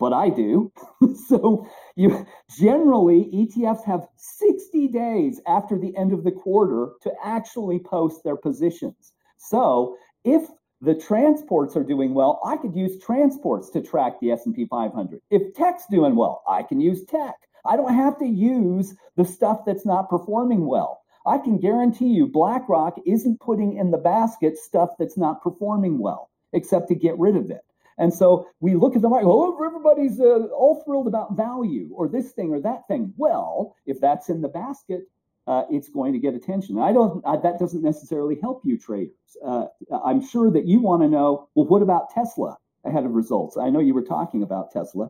but I do. so you generally ETFs have 60 days after the end of the quarter to actually post their positions. So if the transports are doing well, I could use transports to track the S&P 500. If tech's doing well, I can use tech. I don't have to use the stuff that's not performing well. I can guarantee you BlackRock isn't putting in the basket stuff that's not performing well, except to get rid of it. And so we look at the market, oh, everybody's uh, all thrilled about value or this thing or that thing. Well, if that's in the basket, uh, it's going to get attention. I don't. I, that doesn't necessarily help you traders. Uh, I'm sure that you want to know. Well, what about Tesla ahead of results? I know you were talking about Tesla.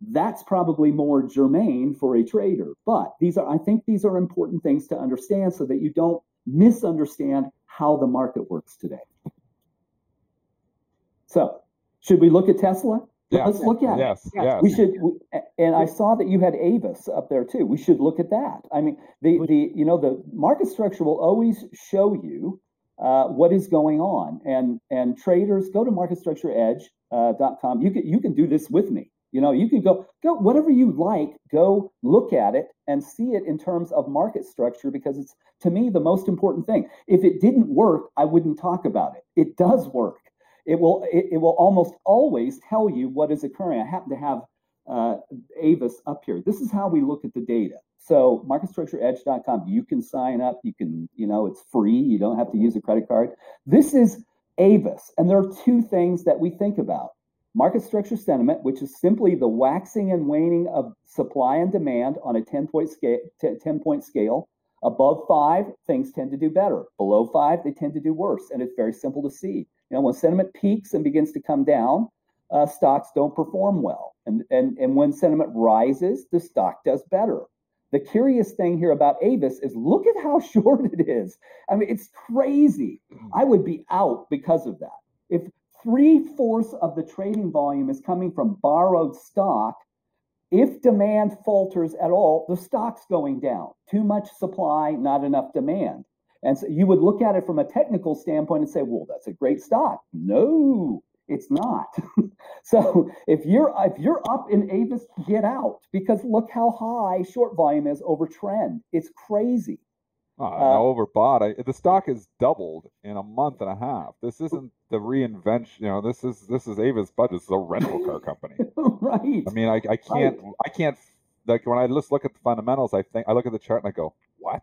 That's probably more germane for a trader. But these are. I think these are important things to understand so that you don't misunderstand how the market works today. So, should we look at Tesla? Yes. Let's look at yes, it. Yes. We should, and I saw that you had Avis up there too. We should look at that. I mean, the the you know the market structure will always show you uh, what is going on, and and traders go to marketstructureedge.com. Uh, you can you can do this with me. You know, you can go go whatever you like. Go look at it and see it in terms of market structure because it's to me the most important thing. If it didn't work, I wouldn't talk about it. It does work it will it, it, will almost always tell you what is occurring. I happen to have uh, Avis up here. This is how we look at the data. So marketstructureedge.com, you can sign up. You can, you know, it's free. You don't have to use a credit card. This is Avis, and there are two things that we think about. Market structure sentiment, which is simply the waxing and waning of supply and demand on a 10 point scale, 10 point scale. Above five, things tend to do better. Below five, they tend to do worse. And it's very simple to see. You know, when sentiment peaks and begins to come down, uh, stocks don't perform well. And, and, and when sentiment rises, the stock does better. The curious thing here about Avis is look at how short it is. I mean, it's crazy. I would be out because of that. If three fourths of the trading volume is coming from borrowed stock, if demand falters at all, the stock's going down. Too much supply, not enough demand. And so you would look at it from a technical standpoint and say, well, that's a great stock. No, it's not. so if you're if you're up in Avis, get out because look how high short volume is over trend. It's crazy. Oh, I uh, overbought. I, the stock has doubled in a month and a half. This isn't the reinvention. You know, this is this is Avis Budget. This is a rental car company. right. I mean, I, I can't right. I can't like when I just look at the fundamentals. I think I look at the chart and I go, what?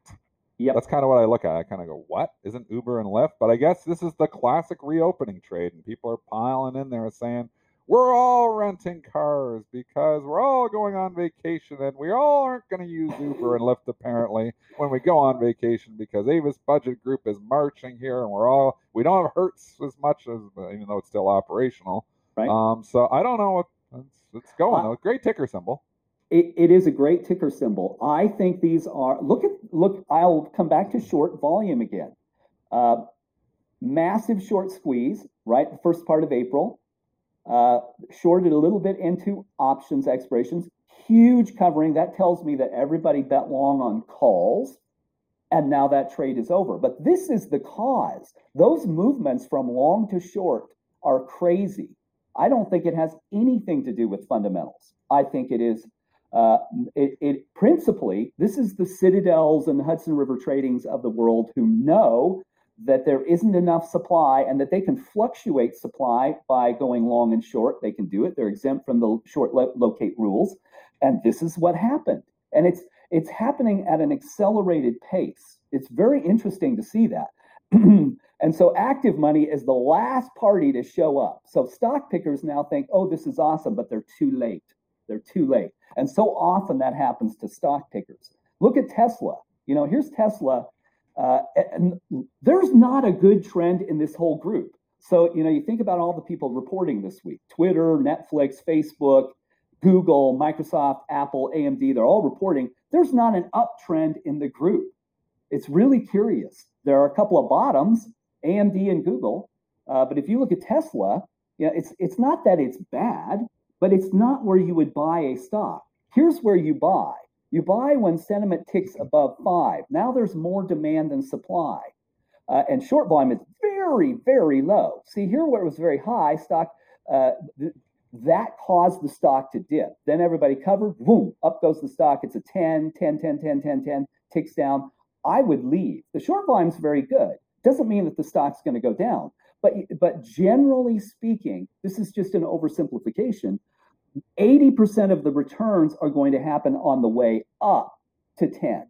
Yep. That's kind of what I look at. I kind of go, what? Isn't Uber and Lyft? But I guess this is the classic reopening trade, and people are piling in there saying we're all renting cars because we're all going on vacation and we all aren't going to use Uber and Lyft apparently when we go on vacation because Avis Budget Group is marching here and we're all we don't have Hertz as much as even though it's still operational. Right. Um. So I don't know what it's, it's going. Uh, Great ticker symbol. It, it is a great ticker symbol. I think these are look at look. I'll come back to short volume again. Uh, massive short squeeze right the first part of April uh, shorted a little bit into options expirations. Huge covering. That tells me that everybody bet long on calls. And now that trade is over. But this is the cause. Those movements from long to short are crazy. I don't think it has anything to do with fundamentals. I think it is uh, it, it, principally this is the citadels and the Hudson River tradings of the world who know that there isn't enough supply and that they can fluctuate supply by going long and short. They can do it. They're exempt from the short lo- locate rules. And this is what happened. And it's it's happening at an accelerated pace. It's very interesting to see that. and so active money is the last party to show up. So stock pickers now think, "Oh, this is awesome," but they're too late. They're too late. And so often that happens to stock pickers. Look at Tesla. You know, here's Tesla uh, and there's not a good trend in this whole group. So, you know, you think about all the people reporting this week Twitter, Netflix, Facebook, Google, Microsoft, Apple, AMD, they're all reporting. There's not an uptrend in the group. It's really curious. There are a couple of bottoms, AMD and Google. Uh, but if you look at Tesla, you know, it's, it's not that it's bad, but it's not where you would buy a stock. Here's where you buy You buy when sentiment ticks above five. Now there's more demand than supply. Uh, and short volume is very, very low. See here where it was very high, stock uh, th- that caused the stock to dip. Then everybody covered, boom, up goes the stock. It's a 10, 10, 10, 10, 10, 10, ticks down. I would leave. The short volume is very good. Doesn't mean that the stock's going to go down. But, but generally speaking, this is just an oversimplification. 80% of the returns are going to happen on the way up to 10.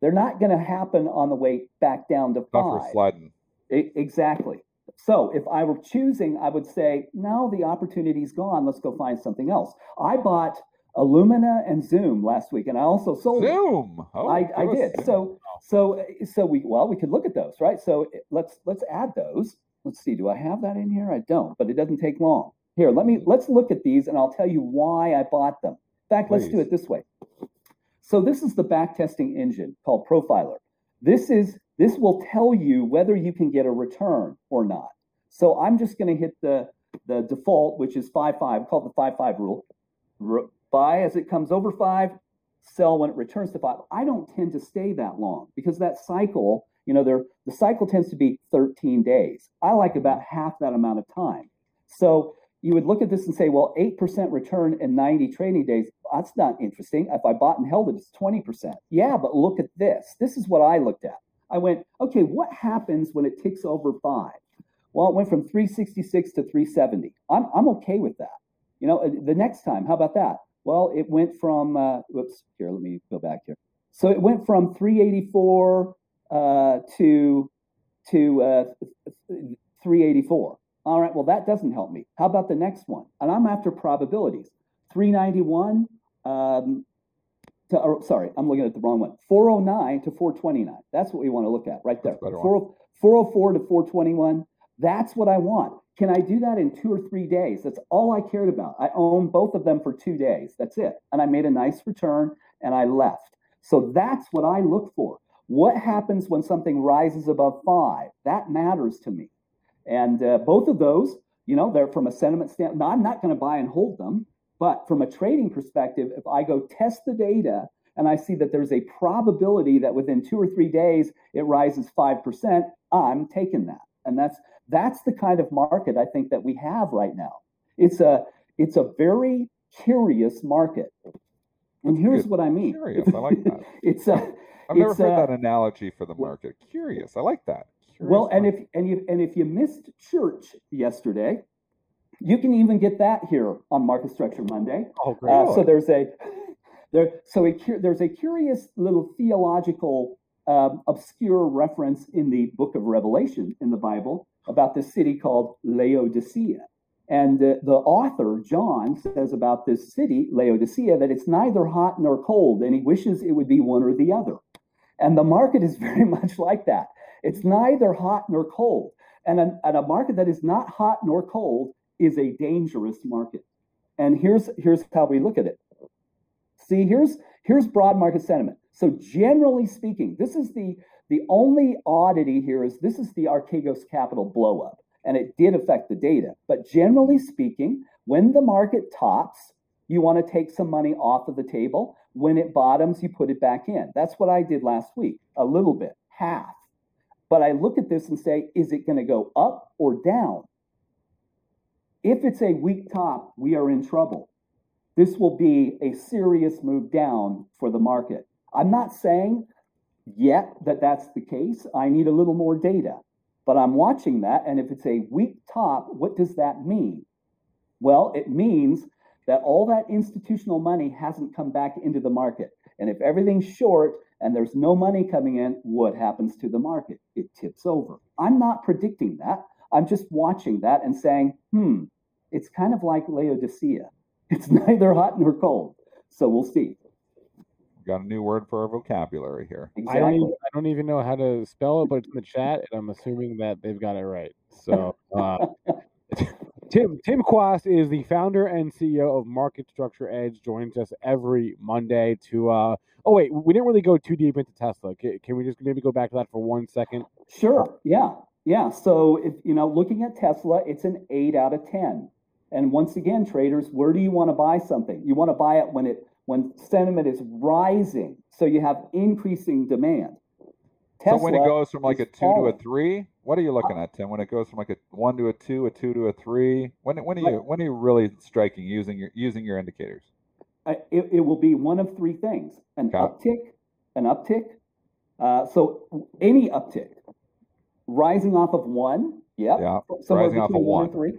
They're not going to happen on the way back down to for five. sliding. Exactly. So if I were choosing, I would say, now the opportunity's gone. Let's go find something else. I bought Illumina and Zoom last week, and I also sold. Zoom. Oh, I, I did. Zoom. So so so we well we could look at those, right? So let's let's add those. Let's see. Do I have that in here? I don't, but it doesn't take long. Here, let me let's look at these, and I'll tell you why I bought them. In fact, let's do it this way. So this is the backtesting engine called Profiler. This is this will tell you whether you can get a return or not. So I'm just going to hit the the default, which is five five, called the five five rule. R- buy as it comes over five, sell when it returns to five. I don't tend to stay that long because that cycle, you know, there the cycle tends to be 13 days. I like about mm-hmm. half that amount of time. So you would look at this and say, well, 8% return in 90 trading days, that's not interesting. If I bought and held it, it's 20%. Yeah, but look at this. This is what I looked at. I went, okay, what happens when it ticks over five? Well, it went from 366 to 370. I'm, I'm okay with that. You know, the next time, how about that? Well, it went from, uh, whoops, here, let me go back here. So it went from 384 uh, to to uh, 384. All right, well, that doesn't help me. How about the next one? And I'm after probabilities. 391 um, to, or, sorry, I'm looking at the wrong one. 409 to 429. That's what we want to look at right there. That's a better one. 40 404 to 421. That's what I want. Can I do that in two or three days? That's all I cared about. I own both of them for two days. That's it. And I made a nice return and I left. So that's what I look for. What happens when something rises above five? That matters to me. And uh, both of those, you know, they're from a sentiment standpoint. I'm not going to buy and hold them, but from a trading perspective, if I go test the data and I see that there's a probability that within two or three days it rises five percent, I'm taking that. And that's that's the kind of market I think that we have right now. It's a it's a very curious market. And here's good. what I mean. Curious. I like that. it's a I've never heard uh, that analogy for the market. Curious. I like that. Curious Well, and if and you and if you missed church yesterday, you can even get that here on Market Structure Monday. Oh, great. Uh, so there's a there so a there's a curious little theological um, obscure reference in the book of Revelation in the Bible about this city called Laodicea. And uh, the author, John, says about this city, Laodicea, that it's neither hot nor cold, and he wishes it would be one or the other. And the market is very much like that. It's neither hot nor cold. And a, and a market that is not hot nor cold is a dangerous market. And here's here's how we look at it. See, here's here's broad market sentiment. So generally speaking, this is the the only oddity here is this is the Archegos Capital blow up, and it did affect the data. But generally speaking, when the market tops, you want to take some money off of the table. When it bottoms, you put it back in. That's what I did last week, a little bit, half. But I look at this and say, is it going to go up or down? If it's a weak top, we are in trouble. This will be a serious move down for the market. I'm not saying yet that that's the case. I need a little more data, but I'm watching that. And if it's a weak top, what does that mean? Well, it means that all that institutional money hasn't come back into the market. And if everything's short and there's no money coming in, what happens to the market? It tips over. I'm not predicting that. I'm just watching that and saying, hmm, it's kind of like Laodicea. It's neither hot nor cold. So we'll see. Got a new word for our vocabulary here. I don't, even, I don't even know how to spell it, but it's in the chat, and I'm assuming that they've got it right. So, uh, Tim Tim Quast is the founder and CEO of Market Structure Edge. Joins us every Monday to. Uh, oh wait, we didn't really go too deep into Tesla. Can, can we just maybe go back to that for one second? Sure. Yeah. Yeah. So if you know, looking at Tesla, it's an eight out of ten. And once again, traders, where do you want to buy something? You want to buy it when it when sentiment is rising. So you have increasing demand. So when it goes from like a two to a three, what are you looking at, Tim? When it goes from like a one to a two, a two to a three, when when are you when are you really striking using your using your indicators? Uh, it, it will be one of three things: an uptick, an uptick. Uh, so any uptick, rising off of one, yep, Yeah, somewhere rising off of one one. and three,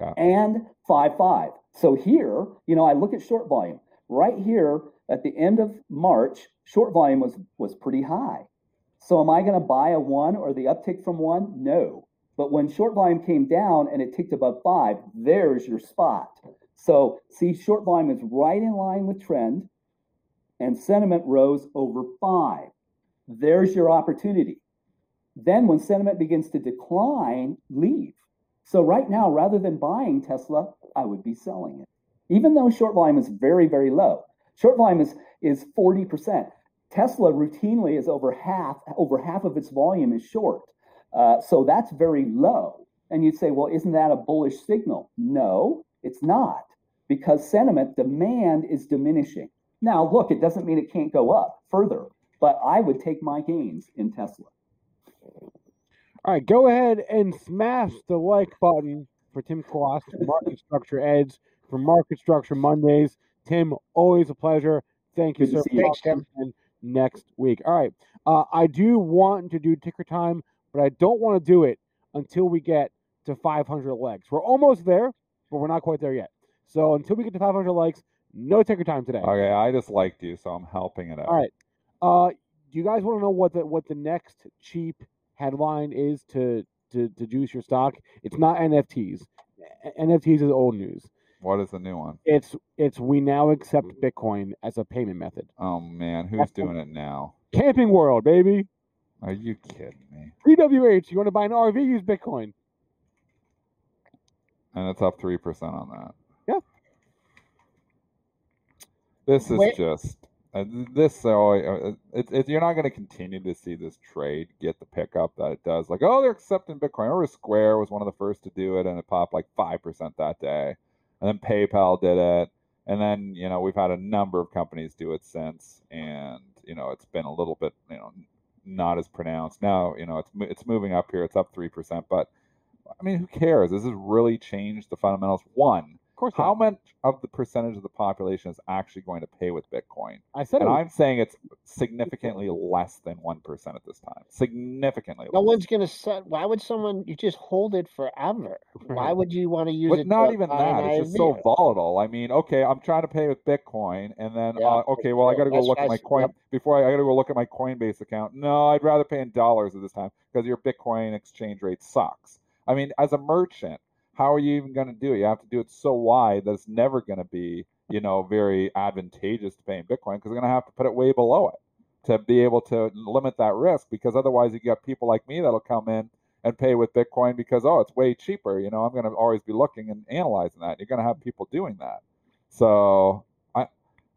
Okay. and five five. So here, you know, I look at short volume right here at the end of March. Short volume was was pretty high. So am I going to buy a one or the uptick from one? No. But when short volume came down and it ticked above five, there's your spot. So see, short volume is right in line with trend, and sentiment rose over five. There's your opportunity. Then when sentiment begins to decline, leave. So right now, rather than buying Tesla, I would be selling it. Even though short volume is very, very low. Short volume is is 40%. Tesla routinely is over half, over half of its volume is short. Uh, so that's very low. And you'd say, well, isn't that a bullish signal? No, it's not, because sentiment demand is diminishing. Now, look, it doesn't mean it can't go up further, but I would take my gains in Tesla. All right, go ahead and smash the like button for Tim Quast, Market Structure Edge for Market Structure Mondays. Tim, always a pleasure. Thank you, Good to sir. see you. Thanks, Tim. Next week. All right. Uh, I do want to do ticker time, but I don't want to do it until we get to 500 legs. We're almost there, but we're not quite there yet. So until we get to 500 legs, no ticker time today. Okay, I just liked you, so I'm helping it out. All right. Uh, do you guys want to know what the what the next cheap headline is to to, to juice your stock? It's not NFTs. NFTs is old news. What is the new one? It's it's we now accept Bitcoin as a payment method. Oh man, who's doing it now? Camping World, baby. Are you kidding me? CWH, you want to buy an RV? Use Bitcoin. And it's up three percent on that. Yeah. This is Wait. just uh, this. Uh, uh, it, it, you're not going to continue to see this trade get the pickup that it does. Like, oh, they're accepting Bitcoin. Remember, Square was one of the first to do it, and it popped like five percent that day. And then PayPal did it, and then you know we've had a number of companies do it since, and you know it's been a little bit you know not as pronounced. Now you know it's it's moving up here. It's up three percent, but I mean, who cares? This has really changed the fundamentals. One, Of course. how much of the percentage of the population is actually going to pay with Bitcoin? I said it. And I'm saying it's significantly less than one percent at this time. Significantly No less. one's gonna set. Why would someone? You just hold it forever. Why would you want to use But it? But not to even that. It's just so volatile. I mean, okay, I'm trying to pay with Bitcoin, and then Yeah, uh, okay, well, I got to go look at my coin yep. before I, I got to go look at my Coinbase account. No, I'd rather pay in dollars at this time because your Bitcoin exchange rate sucks. I mean, as a merchant, how are you even going to do it? You have to do it so wide that it's never going to be, you know, very advantageous to pay in Bitcoin because they're going to have to put it way below it to be able to limit that risk because otherwise you get people like me that'll come in and pay with Bitcoin because oh it's way cheaper. You know I'm going to always be looking and analyzing that. You're going to have people doing that. So I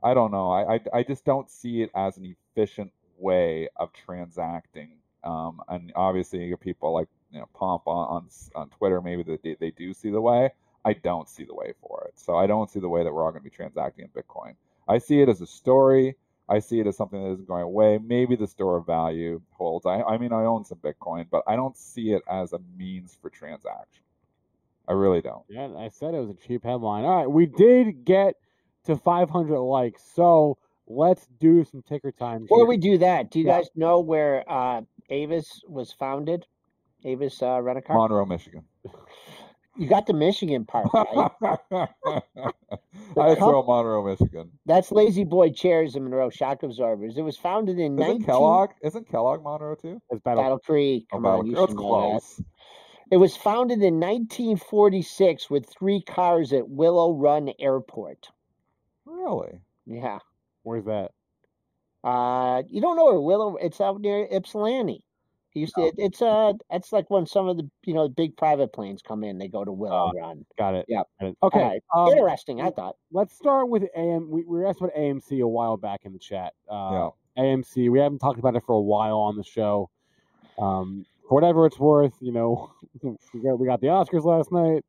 I don't know. I I, I just don't see it as an efficient way of transacting. Um, and obviously you get people like you know Pomp on on, on Twitter maybe that they, they do see the way. I don't see the way for it. So I don't see the way that we're all going to be transacting in Bitcoin. I see it as a story. I see it as something that isn't going away. Maybe the store of value holds. I, I mean, I own some Bitcoin, but I don't see it as a means for transaction. I really don't. Yeah, I said it was a cheap headline. All right, we did get to 500 likes, so let's do some ticker time. Before here. we do that, do you Yeah. guys know where uh, Avis was founded? Avis uh, rent a car. Monroe, Michigan. You got the Michigan part right. I throw Monroe, Michigan. That's La-Z-Boy chairs and Monroe shock absorbers. It was founded in Isn't 19 Kellogg? Isn't Kellogg Monroe too? It's Battle. Battle Creek. Oh, Come Battle on, you Creek. That's should know that. close. It was founded in 1946 with three cars at Willow Run Airport. Really? Yeah. Where's that? Uh, you don't know where Willow? It's out near Ypsilanti. He used to. It, it's uh, it's like when some of the you know the big private planes come in, they go to Willow Run. Got it. Got it. Okay. Alright, um, Interesting, I thought. let's start with AM. We, we were asked about AMC a while back in the chat. Uh, yeah. AMC. We haven't talked about it for a while on the show. Um, for whatever it's worth, you know, we got, we got the Oscars last night.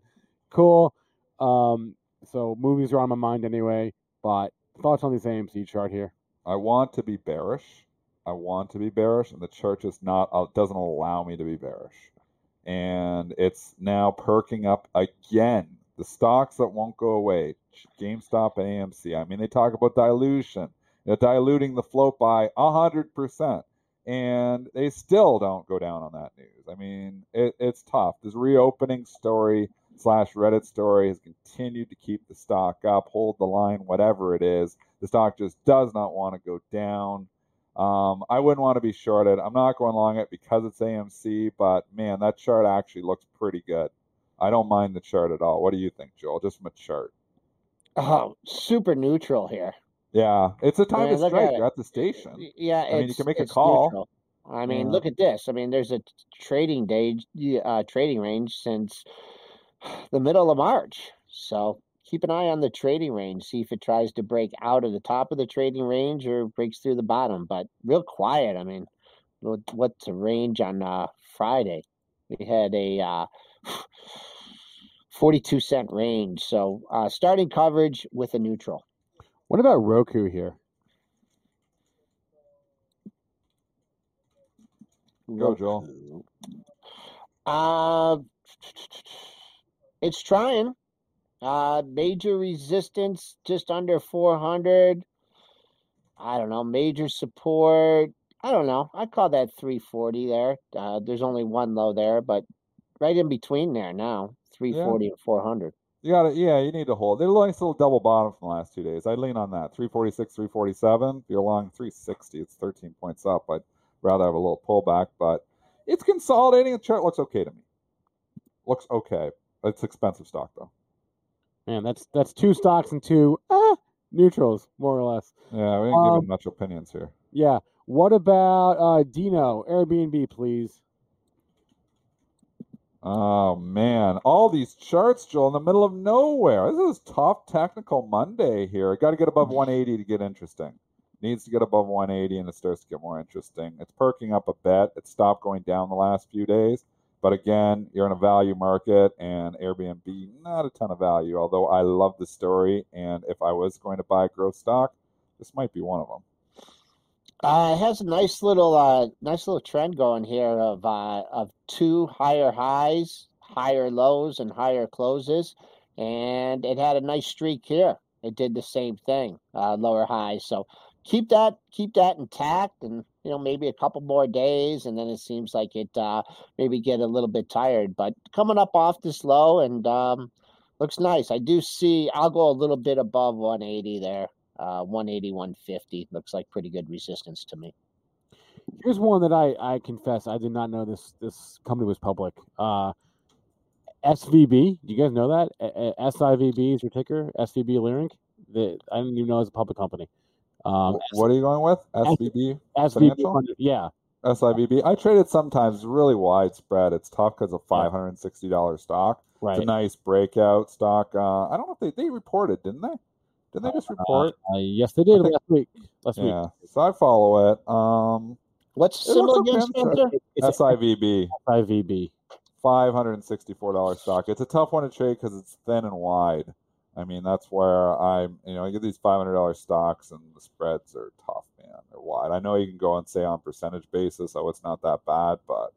Cool. Um, so movies are on my mind anyway. But Thoughts on this AMC chart here? I want to be bearish. I want to be bearish, and the church just not uh, doesn't allow me to be bearish. And it's now perking up again. The stocks that won't go away, GameStop and AMC. I mean, they talk about dilution, know, diluting the float by hundred percent, and they still don't go down on that news. I mean, it, it's tough. This reopening story slash Reddit story has continued to keep the stock up, hold the line, whatever it is. The stock just does not want to go down. Um, I wouldn't want to be shorted. I'm not going long it because it's AMC, but man, that chart actually looks pretty good. I don't mind the chart at all. What do you think, Joel? Just from a chart. Oh, super neutral here. Yeah, it's a time Yeah, to strike. at You're at the station. Yeah, I mean, you can make a call. neutral. I mean, Yeah. look at this. I mean, there's a trading day, uh, trading range since the middle of March. So keep an eye on the trading range. See if it tries to break out of the top of the trading range or breaks through the bottom. But real quiet. I mean, what's the range on uh, Friday? We had a uh, 42 cent range. So uh, starting coverage with a neutral. What about Roku here? Go, Joel. Uh, it's trying. Uh, major resistance just under 400. I don't know. Major support. I don't know. I call that 340 there. Uh, there's only one low there, but right in between there now, 340 and 400. You got to, yeah, you need to hold. They're nice little double bottom from the last two days. I'd lean on that. 346, 347. If you're long 360, it's 13 points up. I'd rather have a little pullback, but it's consolidating. The chart looks okay to me. Looks okay. It's expensive stock, though. Man, that's that's two stocks and two ah, neutrals, more or less. Yeah, we didn't give Um, him much opinions here. Yeah. What about uh, Dino Airbnb, please? Oh man, all these charts, Joel, in the middle of nowhere. This is tough technical Monday here. Got to get above 180 to get interesting. Needs to get above 180 and it starts to get more interesting. It's perking up a bit. It stopped going down the last few days, but again, you're in a value market and Airbnb not a ton of value. Although I love the story, and if I was going to buy growth stock, this might be one of them. Uh, it has a nice little, uh, nice little trend going here of uh, of two higher highs, higher lows, and higher closes, and it had a nice streak here. It did the same thing, uh, lower highs. So keep that, keep that intact, and you know maybe a couple more days, and then it seems like it uh, maybe get a little bit tired. But coming up off this low and um, looks nice. I do see. I'll go a little bit above 180 there uh, 180, 150 looks like pretty good resistance to me. Here's one that I, I confess I did not know this this company was public. Uh, SVB, do you guys know that? SIVB is your ticker. SVB Leerink. The, I didn't even know it was a public company. Um, what are you going with? Financial? 100 yeah, SIVB. I traded it sometimes really widespread. It's tough because of five hundred and sixty dollars stock. right. It's a nice breakout stock. Uh, I don't know if they they reported, didn't they? Didn't they just report? Uh, yes, they did think- last week. Last yeah. So I follow it. Um, What's the It symbol looks again, okay, I'm sure. Spencer? SIVB, SIVB. five hundred and sixty-four dollars stock. It's a tough one to trade because it's thin and wide. I mean, that's where I'm. You know, I get these five hundred dollars stocks, and the spreads are tough, man. They're wide. I know you can go and say on percentage basis, oh, it's not that bad, but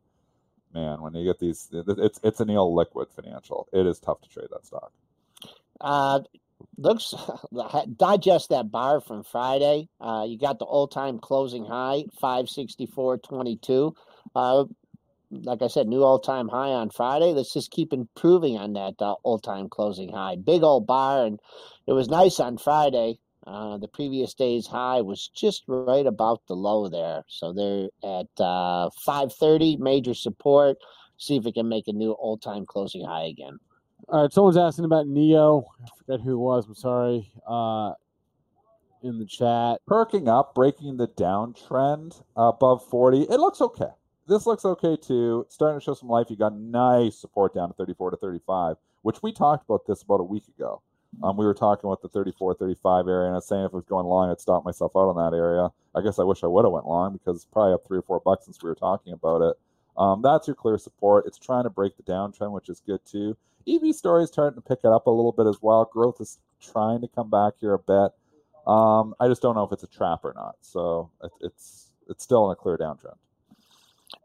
man, when you get these, it's it's an illiquid financial. It is tough to trade that stock. Uh, looks digest that bar from Friday. Uh, you got the all-time closing high, five sixty-four twenty-two. Uh, like I said, new all-time high on Friday. Let's just keep improving on that uh, all-time closing high. Big old bar, and it was nice on Friday. Uh, the previous day's high was just right about the low there, so they're at uh, five thirty, major support. See if it can make a new all-time closing high again. All right, someone's asking about NIO. I forget who it was. I'm sorry. Uh, in the chat. perking up, breaking the downtrend above 40. It looks okay. This looks okay too. Starting to show some life. You got nice support down to 34 to 35, which we talked about this about a week ago. Um, we were talking about the 34, 35 area, and I was saying if it was going long, I'd stop myself out on that area. I guess I wish I would have went long because it's probably up three or four bucks since we were talking about it. Um, that's your clear support. It's trying to break the downtrend, which is good too. EV story is starting to pick it up a little bit as well. Growth is trying to come back here a bit. Um, I just don't know if it's a trap or not. So it, it's it's still in a clear downtrend.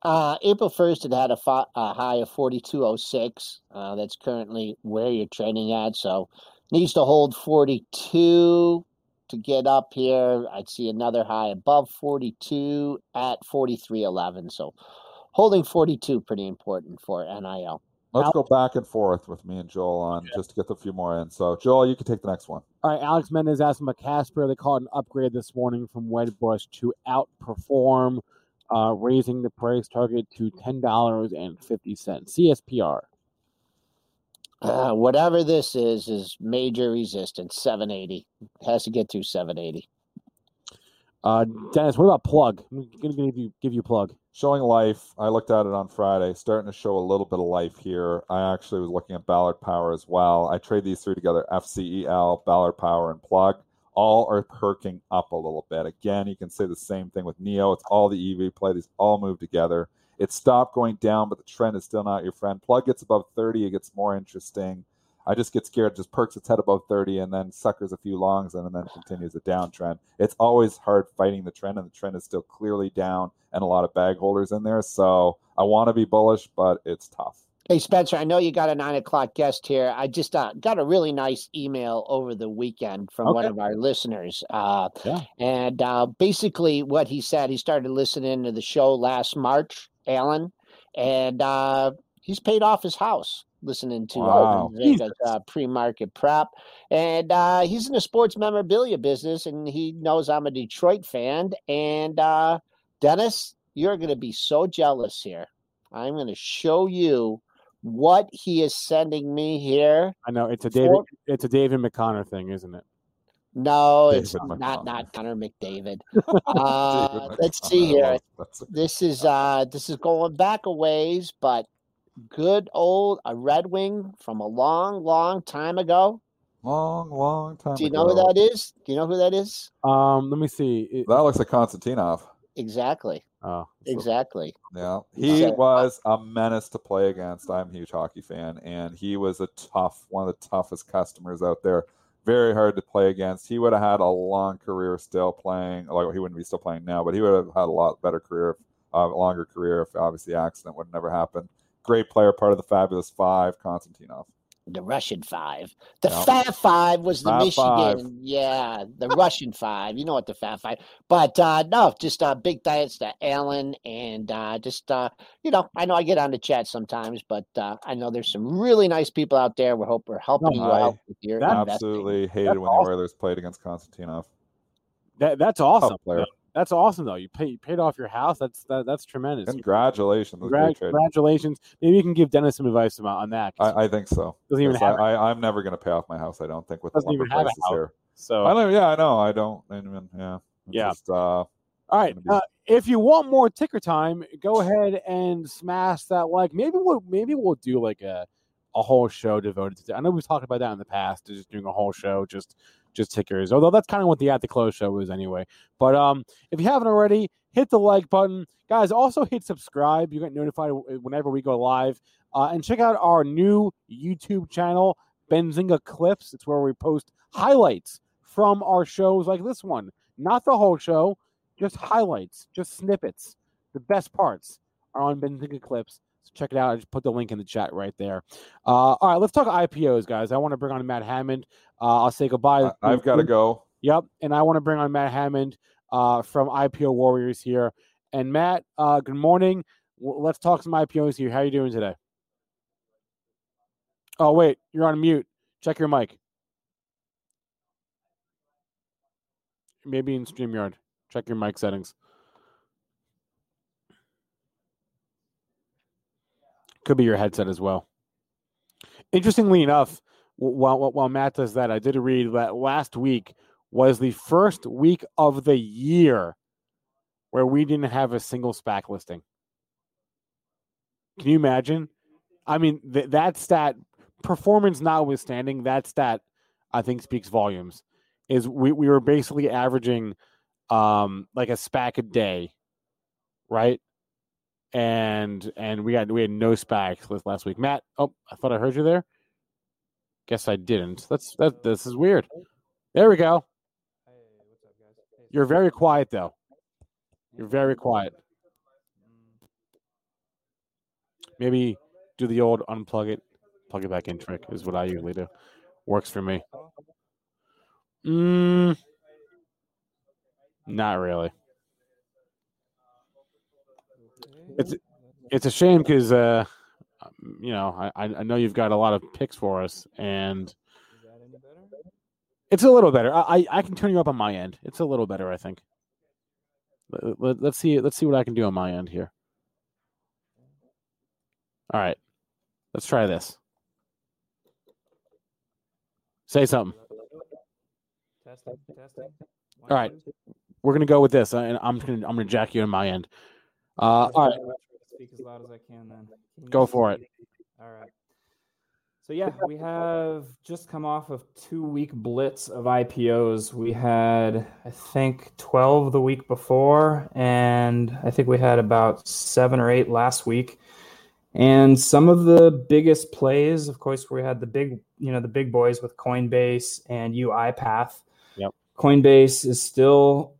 Uh, April 1st, it had a, fi- a high of 42.06. Uh, that's currently where you're trading at. So needs to hold 42 to get up here. I'd see another high above 42 at 43.11. So holding 42 pretty important for NIO. Let's go back and forth with me and Joel on yeah. just to get a few more in. So, Joel, you can take the next one. All right, Alex Mendez asked about Casper. They called an upgrade this morning from Wedbush to outperform, uh, raising the price target to ten dollars and fifty cents. CSPR. Uh, whatever this is, is major resistance. Seven eighty has to get to seven eighty. Uh, Dennis, what about plug? I'm gonna give you give you plug showing life. I looked at it on Friday, starting to show a little bit of life here. I actually was looking at Ballard Power as well. I trade these three together FCEL, Ballard Power, and Plug. All are perking up a little bit. Again, you can say the same thing with NIO. It's all the EV play. These all move together. It stopped going down, but the trend is still not your friend. Plug gets above 30, it gets more interesting. I just get scared, just perks its head above 30 and then suckers a few longs and then continues a downtrend. It's always hard fighting the trend, and the trend is still clearly down and a lot of bag holders in there. So I want to be bullish, but it's tough. Hey, Spencer, I know you got a nine o'clock guest here. I just uh, got a really nice email over the weekend from okay. one of our listeners. Uh, yeah. And uh, basically, what he said, he started listening to the show last March, Alan, and uh, he's paid off his house listening to wow. uh, pre-market prep, and uh, he's in the sports memorabilia business, and he knows I'm a Detroit fan. And uh, Dennis, you're going to be so jealous here. I'm going to show you what he is sending me here. I know it's a David. For... It's a David McConnor thing, isn't it? No, David it's McConnor. not not Connor McDavid. Uh, let's see here. This is uh this is going back a ways, but good old a Red Wing from a long, long time ago. Long, long time. Do you ago. know who that is? Do you know who that is? Um, let me see. It, that looks like Konstantinov. Exactly. Oh, exactly. Yeah, he so, was a menace to play against. I'm a huge hockey fan, and he was a tough, one of the toughest customers out there. Very hard to play against. He would have had a long career still playing. Like he wouldn't be still playing now, but he would have had a lot better career, a uh, longer career if obviously the accident would never happened great player, part of the fabulous five, Konstantinov. The Russian five. The yep. Fab Five was the Fab Michigan. Five. Yeah, the Russian five. You know what the Fab Five. But uh, no, just uh, big thanks to Alan and uh, just uh, you know, I know I get on the chat sometimes, but uh, I know there's some really nice people out there. We hope we're helping no, you I out with your absolutely investing. hated that's when awesome. the Oilers played against Konstantinov. That, that's awesome. player. That's awesome though. You pay, you paid off your house. That's that, that's tremendous. Congratulations. congratulations. Maybe you can give Dennis some advice about on that. I, I, think so. Doesn't even have I, am never going to pay off my house. I don't think with doesn't the lumber prices here. So I don't. Yeah, I know. I don't. Even, yeah. Yeah. Just, uh, All right. Uh, if you want more ticker time, go ahead and smash that like. Maybe we'll maybe we'll do like a a whole show devoted to. I know we've talked about that in the past, just doing a whole show just just tickers. Although that's kind of what the at the close show is anyway. But um, if you haven't already, hit the like button, guys. Also hit subscribe. You get notified whenever we go live. Uh, and check out our new YouTube channel, Benzinga Clips. It's where we post highlights from our shows like this one. Not the whole show, just highlights, just snippets. The best parts are on Benzinga Clips. So check it out. I just put the link in the chat right there. Uh, all right, let's talk IPOs, guys. I want to bring on Matt Hammond. Uh, I'll say goodbye. I've got to go. Yep, and I want to bring on Matt Hammond uh, from IPO Warriors here. And Matt, uh, good morning. let's talk some IPOs here. How are you doing today? Oh wait, you're on mute. Check your mic. Maybe in StreamYard. Check your mic settings. Could be your headset as well. Interestingly enough, while, while Matt does that, I did read that last week was the first week of the year where we didn't have a single SPAC listing. Can you imagine? I mean, th- that stat, performance notwithstanding, that stat I think speaks volumes. Is we, we were basically averaging um like a SPAC a day, right? And and we had we had no SPACs last week. Matt, oh, I thought I heard you there. Guess I didn't. That's that. This is weird. There we go. You're very quiet though. You're very quiet. Maybe do the old unplug it, plug it back in trick is what I usually do. Works for me. Mm, not really. It's it's a shame because uh, you know I I know you've got a lot of picks for us and it's a little better. I I can turn you up on my end. It's a little better, I think. Let, us see let's see what I can do on my end here. All right. Let's try this. Say something. Testing, testing. All right. We're gonna go with this, and I'm gonna I'm gonna jack you on my end. Uh, all right. Speak as loud as I can. Then can go for it. All right. So yeah, we have just come off of two week blitz of IPOs. We had I think 12 the week before and I think we had about 7 or 8 last week. And some of the biggest plays, of course, we had the big, you know, the big boys with Coinbase and UiPath. Yep. Coinbase is still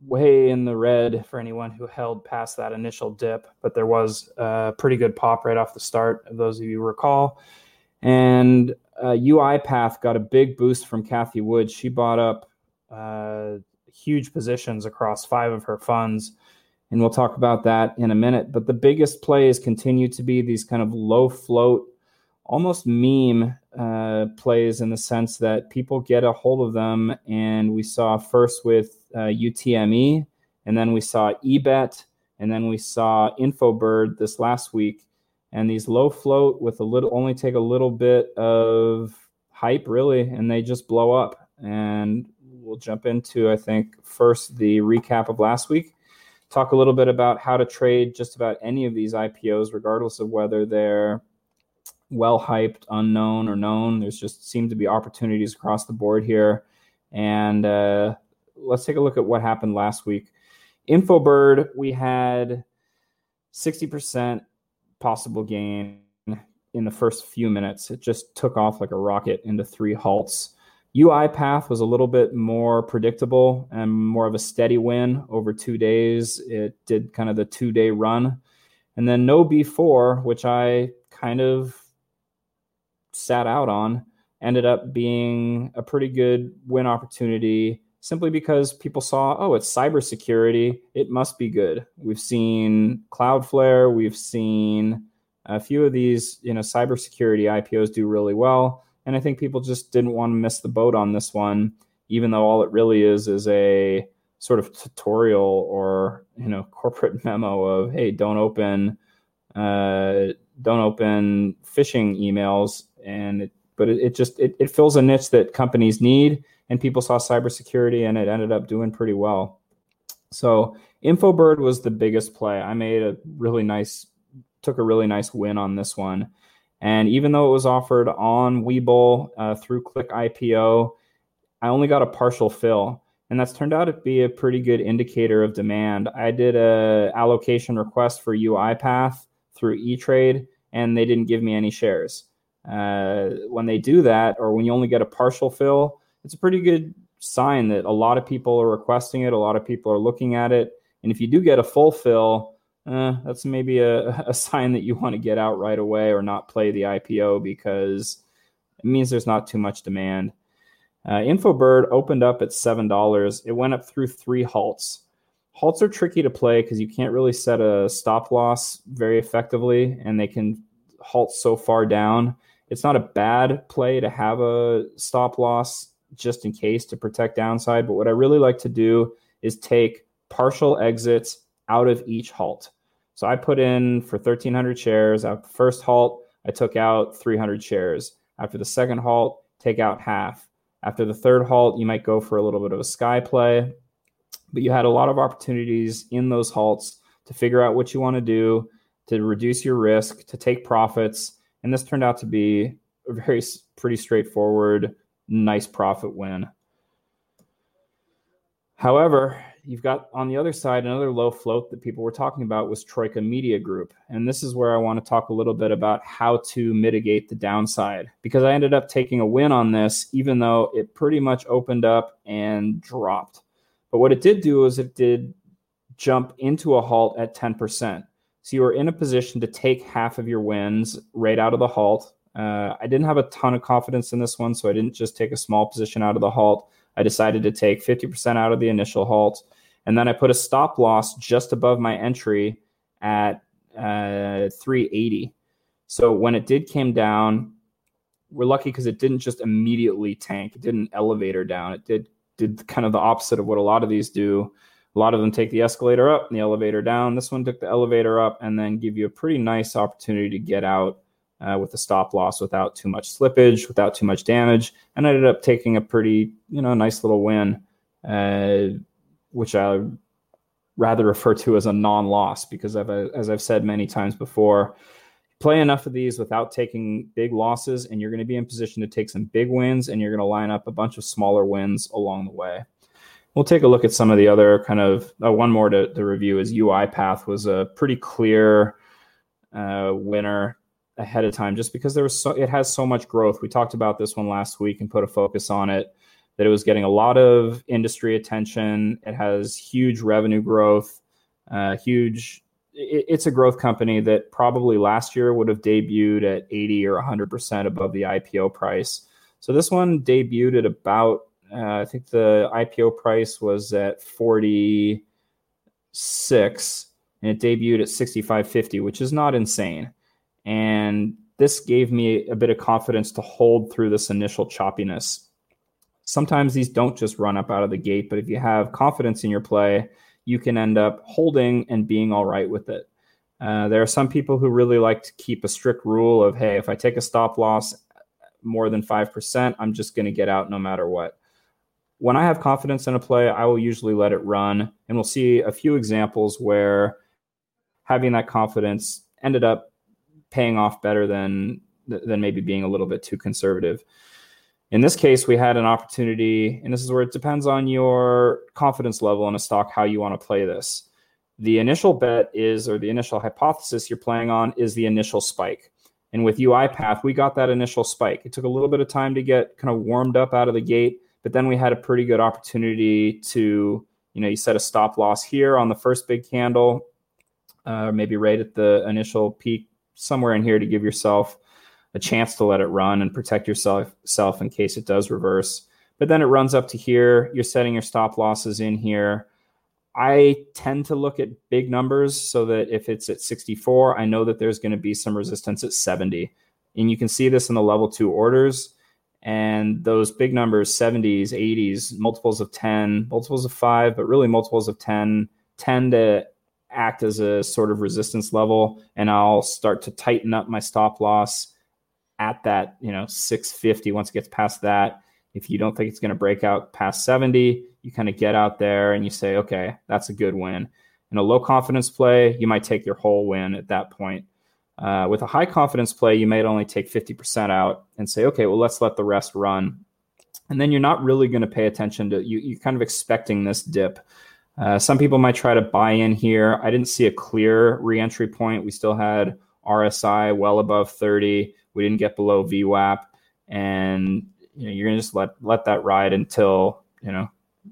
way in the red for anyone who held past that initial dip, but there was a pretty good pop right off the start, of those of you recall. And uh, UiPath got a big boost from Cathie Wood. She bought up uh, huge positions across five of her funds. And we'll talk about that in a minute. But the biggest plays continue to be these kind of low float, almost meme uh, plays in the sense that people get a hold of them. And we saw first with uh, UTME, and then we saw eBet, and then we saw Infobird this last week. And these low float with a little only take a little bit of hype really and they just blow up. And we'll jump into i think first the recap of last week. Talk a little bit about how to trade just about any of these ipos regardless of whether they're well hyped unknown or known. There's just seem to be opportunities across the board here. And uh, let's take a look at what happened last week infobird we had 60% possible gain in the first few minutes. It just took off like a rocket into three halts. UiPath was a little bit more predictable and more of a steady win over two days. It did kind of the two day run. And then KnowBe4, which I kind of sat out on, ended up being a pretty good win opportunity simply because people saw, oh, it's cybersecurity. It must be good. We've seen Cloudflare. We've seen a few of these, you know, cybersecurity IPOs do really well. And I think people just didn't want to miss the boat on this one, even though all it really is is a sort of tutorial or, you know, corporate memo of, hey, don't open, uh, don't open phishing emails. And it, but it, it just, it, it fills a niche that companies need and people saw cybersecurity and it ended up doing pretty well. So Infobird was the biggest play. I made a really nice, took a really nice win on this one. And even though it was offered on Webull uh, through Click IPO, I only got a partial fill. And that's turned out to be a pretty good indicator of demand. I did a allocation request for UiPath through eTrade, and they didn't give me any shares. Uh, when they do that, or when you only get a partial fill, it's a pretty good sign that a lot of people are requesting it. A lot of people are looking at it. And if you do get a full fill, eh, that's maybe a, a sign that you want to get out right away or not play the IPO because it means there's not too much demand. Uh, Infobird opened up at $7. It went up through three halts. Halts are tricky to play because you can't really set a stop loss very effectively, and they can halt so far down. It's not a bad play to have a stop loss just in case to protect downside. But what I really like to do is take partial exits out of each halt. So I put in for 1,300 shares. At the first halt, I took out 300 shares. After the second halt, take out half. After the third halt, you might go for a little bit of a sky play. But you had a lot of opportunities in those halts to figure out what you want to do, to reduce your risk, to take profits. And this turned out to be a very pretty straightforward nice profit win. However, you've got on the other side another low float that people were talking about was Troika Media Group. And this is where I want to talk a little bit about how to mitigate the downside because I ended up taking a win on this, even though it pretty much opened up and dropped. But what it did do is it did jump into a halt at 10%. So you were in a position to take half of your wins right out of the halt. Uh, I didn't have a ton of confidence in this one, so I didn't just take a small position out of the halt. I decided to take 50% out of the initial halt. And then I put a stop loss just above my entry at uh, 380. So when it did came down, we're lucky because it didn't just immediately tank. It didn't elevator down. It did did kind of the opposite of what a lot of these do. A lot of them take the escalator up and the elevator down. This one took the elevator up and then give you a pretty nice opportunity to get out uh, with a stop loss without too much slippage, without too much damage, and I ended up taking a pretty, you know, nice little win, uh, which I rather refer to as a non-loss because, I've, as I've said many times before, play enough of these without taking big losses, and you're going to be in position to take some big wins, and you're going to line up a bunch of smaller wins along the way. We'll take a look at some of the other kind of uh, one more to, review is UiPath was a pretty clear uh, winner ahead of time just because there was so, it has so much growth. We talked about this one last week and put a focus on it that it was getting a lot of industry attention. It has huge revenue growth, uh, huge. It, it's a growth company that probably last year would have debuted at 80 or 100% above the IPO price. So this one debuted at about, uh, I think the IPO price was at 46 and it debuted at 65.50, which is not insane. And this gave me a bit of confidence to hold through this initial choppiness. Sometimes these don't just run up out of the gate, but if you have confidence in your play, you can end up holding and being all right with it. Uh, there are some people who really like to keep a strict rule of, hey, if I take a stop loss more than 5%, I'm just going to get out no matter what. When I have confidence in a play, I will usually let it run. And we'll see a few examples where having that confidence ended up paying off better than than maybe being a little bit too conservative. In this case, we had an opportunity, and this is where it depends on your confidence level in a stock how you want to play this. The initial bet is, or the initial hypothesis you're playing on, is the initial spike. And with UiPath, we got that initial spike. It took a little bit of time to get kind of warmed up out of the gate, but then we had a pretty good opportunity to, you know, you set a stop loss here on the first big candle, uh, maybe right at the initial peak somewhere in here to give yourself a chance to let it run and protect yourself self in case it does reverse. But then it runs up to here. You're setting your stop losses in here. I tend to look at big numbers so that if it's at 64, I know that there's going to be some resistance at 70. And you can see this in the level two orders. And those big numbers, 70s, 80s, multiples of 10, multiples of five, but really multiples of 10, tend to act as a sort of resistance level and I'll start to tighten up my stop loss at that, you know, 650 once it gets past that. If you don't think it's going to break out past 70, you kind of get out there and you say, okay, that's a good win. In a low confidence play, you might take your whole win at that point. Uh, with a high confidence play, you might only take 50% out and say, okay, well, let's let the rest run. And then you're not really going to pay attention to you. You're kind of expecting this dip. Uh, some people might try to buy in here. I didn't see a clear reentry point. We still had RSI well above 30. We didn't get below VWAP, and you know you're gonna just let let that ride until you know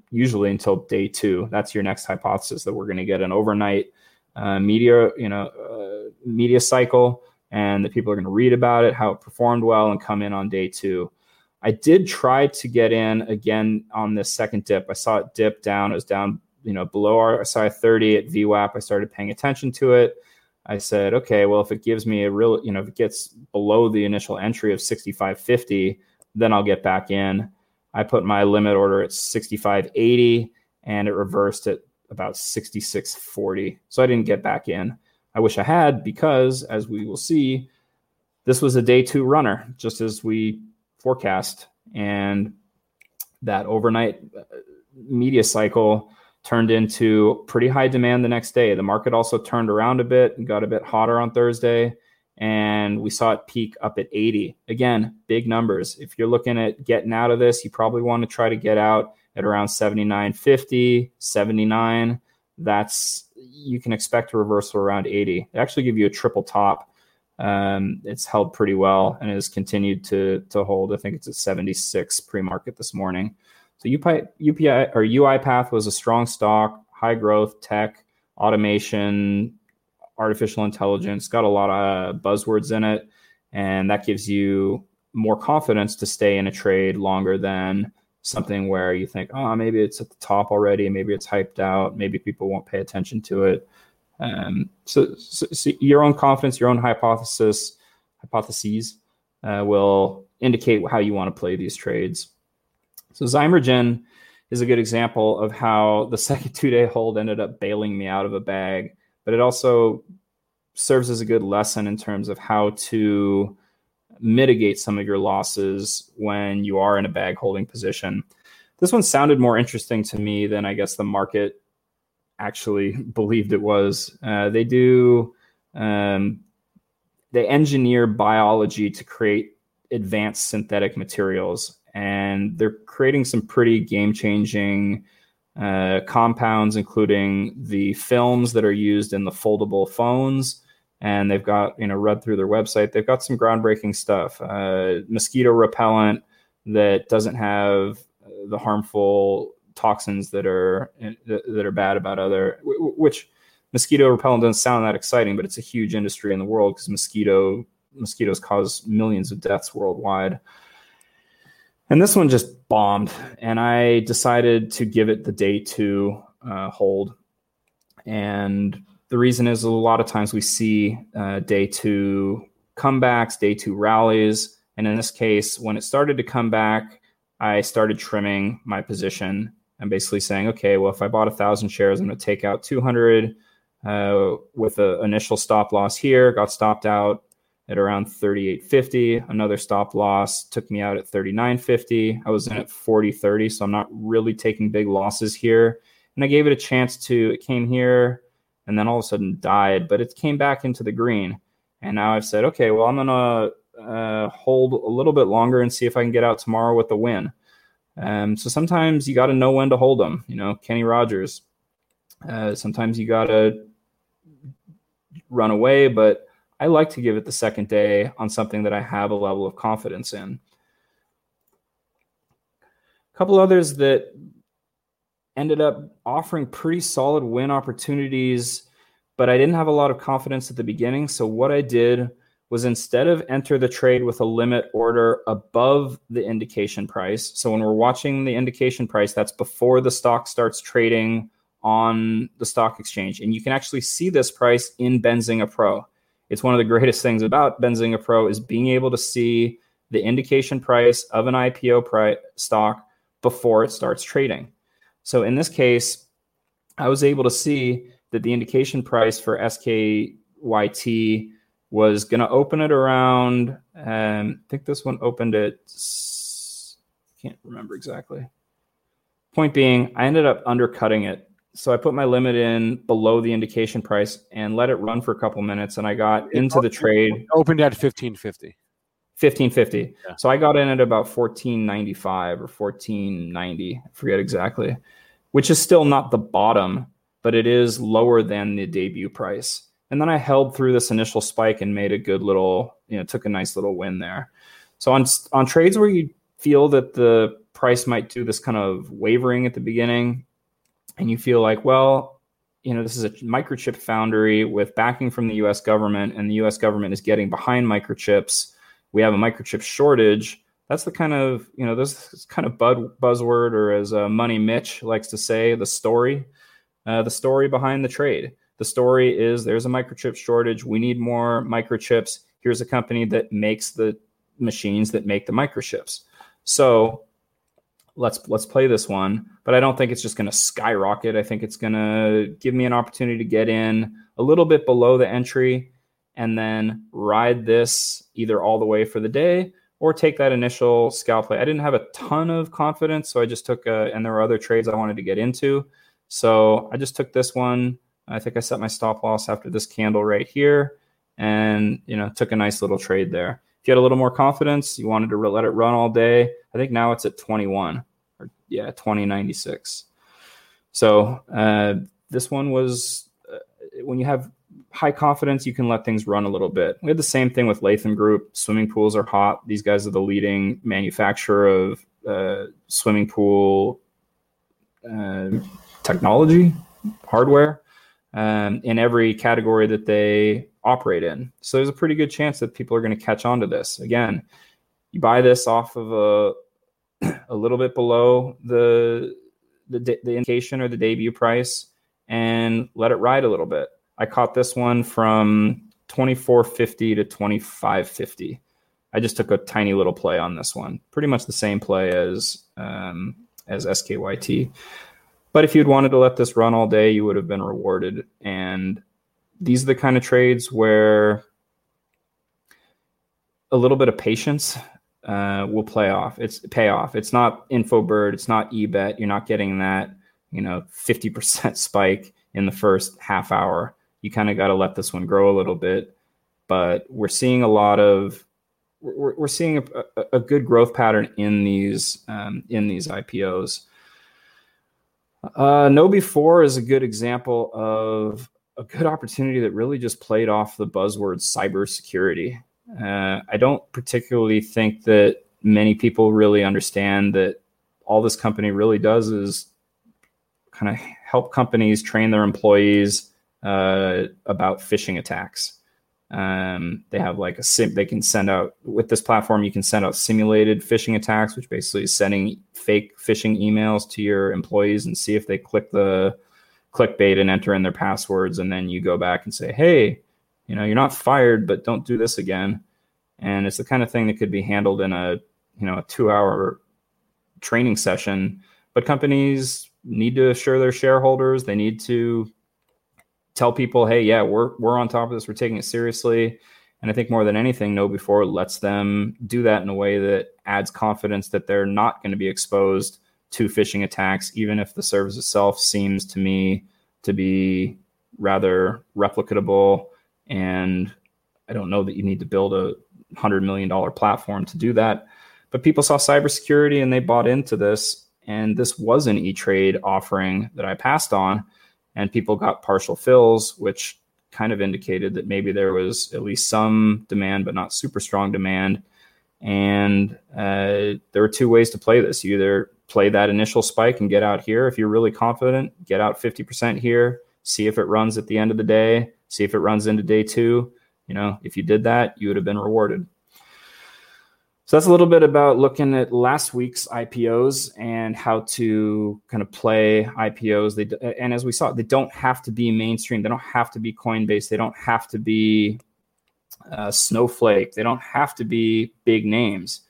usually until day two. That's your next hypothesis that we're gonna get an overnight uh, media you know uh, media cycle, and that people are gonna read about it, how it performed well, and come in on day two. I did try to get in again on this second dip. I saw it dip down. It was down you know below RSI 30 at VWAP, I started paying attention to it. I said, okay, well, if it gives me a real, you know, if it gets below the initial entry of 65.50, then I'll get back in. I put my limit order at 65.80 and it reversed at about 66.40. So I didn't get back in. I wish I had because, as we will see, this was a day two runner, just as we forecast. And that overnight uh, media cycle turned into pretty high demand the next day. The market also turned around a bit and got a bit hotter on Thursday. And we saw it peak up at 80. Again, big numbers. If you're looking at getting out of this, you probably want to try to get out at around 79.50, 79. That's you can expect a reversal around 80. They actually give you a triple top. Um, it's held pretty well and has continued to to hold. I think it's at 76 pre-market this morning. So UPI, UPI or UiPath was a strong stock, high growth, tech, automation, artificial intelligence, got a lot of buzzwords in it. And that gives you more confidence to stay in a trade longer than something where you think, oh, maybe it's at the top already, maybe it's hyped out, maybe people won't pay attention to it. Um, so, so, so, your own confidence, your own hypothesis, hypotheses uh, will indicate how you want to play these trades. So Zymergen is a good example of how the second two-day hold ended up bailing me out of a bag, but it also serves as a good lesson in terms of how to mitigate some of your losses when you are in a bag holding position. This one sounded more interesting to me than I guess the market actually believed it was. Uh, they do um, they engineer biology to create advanced synthetic materials, and they're creating some pretty game changing uh, compounds, including the films that are used in the foldable phones. And they've got, you know, read through their website, they've got some groundbreaking stuff. Uh, mosquito repellent that doesn't have the harmful toxins that are that are bad about other which mosquito repellent doesn't sound that exciting but it's a huge industry in the world because mosquito mosquitoes cause millions of deaths worldwide and this one just bombed and i decided to give it the day two uh, hold and the reason is a lot of times we see uh, day two comebacks day two rallies and in this case when it started to come back i started trimming my position I'm basically saying, okay, well, if I bought a thousand shares, I'm going to take out 200 uh, with an initial stop loss here. Got stopped out at around 38.50. Another stop loss took me out at 39.50. I was in at 40.30, so I'm not really taking big losses here. And I gave it a chance to. It came here and then all of a sudden died, but it came back into the green. And now I've said, okay, well, I'm going to uh, hold a little bit longer and see if I can get out tomorrow with a win. Um, so sometimes you got to know when to hold them. You know, Kenny Rogers. Uh, sometimes you got to run away, but I like to give it the second day on something that I have a level of confidence in. A couple others that ended up offering pretty solid win opportunities, but I didn't have a lot of confidence at the beginning. So what I did was instead of enter the trade with a limit order above the indication price. So when we're watching the indication price, that's before the stock starts trading on the stock exchange. And you can actually see this price in Benzinga Pro. It's one of the greatest things about Benzinga Pro is being able to see the indication price of an IPO stock before it starts trading. So in this case, I was able to see that the indication price for SKYT was going to open it around. Um, I think this one opened at, can't remember exactly. Point being, I ended up undercutting it. So I put my limit in below the indication price and let it run for a couple minutes. And I got into the trade. Opened at 1550. 1550. Yeah. So I got in at about 1495 or 1490. I forget exactly, which is still not the bottom, but it is lower than the debut price. And then I held through this initial spike and made a good little, you know, took a nice little win there. So on on trades where you feel that the price might do this kind of wavering at the beginning, and you feel like, well, you know, this is a microchip foundry with backing from the U.S. government, and the U.S. government is getting behind microchips. We have a microchip shortage. That's the kind of you know this kind of buzzword, or as uh, Money Mitch likes to say, the story, uh, the story behind the trade. The story is there's a microchip shortage. We need more microchips. Here's a company that makes the machines that make the microchips. So let's let's play this one. But I don't think it's just going to skyrocket. I think it's going to give me an opportunity to get in a little bit below the entry and then ride this either all the way for the day or take that initial scalp play. I didn't have a ton of confidence, so I just took a, and there were other trades I wanted to get into. So I just took this one I think I set my stop loss after this candle right here and, you know, took a nice little trade there. If you had a little more confidence, you wanted to let it run all day. I think now it's at 21 or yeah, 2096. So uh, this one was uh, when you have high confidence, you can let things run a little bit. We had the same thing with Latham Group. Swimming pools are hot. These guys are the leading manufacturer of uh, swimming pool uh, technology, hardware, um, in every category that they operate in. So there's a pretty good chance that people are going to catch on to this. Again, you buy this off of a a little bit below the the, the indication or the debut price and let it ride a little bit. I caught this one from 2450 to 2550. I just took a tiny little play on this one. Pretty much the same play as um, as SKYT. But if you'd wanted to let this run all day, you would have been rewarded. And these are the kind of trades where a little bit of patience uh, will play off. It's pay off. It's not Infobird. It's not eBet. You're not getting that you know 50% spike in the first half hour. You kind of got to let this one grow a little bit. But we're seeing a lot of we're, we're seeing a, a, good growth pattern in these um, in these IPOs. Uh, KnowBe4 is a good example of a good opportunity that really just played off the buzzword cybersecurity. Uh, I don't particularly think that many people really understand that all this company really does is kind of help companies train their employees uh, about phishing attacks. Um, they have like a sim. They can send out with this platform. You can send out simulated phishing attacks, which basically is sending fake phishing emails to your employees and see if they click the clickbait and enter in their passwords, and then you go back and say, "Hey, you know, you're not fired, but don't do this again." And it's the kind of thing that could be handled in a you know a two-hour training session. But companies need to assure their shareholders. They need to tell people, hey, yeah, we're we're on top of this. We're taking it seriously. And I think more than anything, KnowBe4 lets them do that in a way that adds confidence that they're not going to be exposed to phishing attacks, even if the service itself seems to me to be rather replicatable. And I don't know that you need to build a hundred million dollar platform to do that. But people saw cybersecurity and they bought into this. And this was an E Trade offering that I passed on and people got partial fills, which kind of indicated that maybe there was at least some demand, but not super strong demand. And uh, there were two ways to play this. You either play that initial spike and get out here. If you're really confident, get out 50% here, see if it runs at the end of the day, see if it runs into day two. You know, if you did that, you would have been rewarded. So that's a little bit about looking at last week's IPOs and how to kind of play IPOs. They and as we saw, they don't have to be mainstream. They don't have to be Coinbase. They don't have to be uh, Snowflake. They don't have to be big names.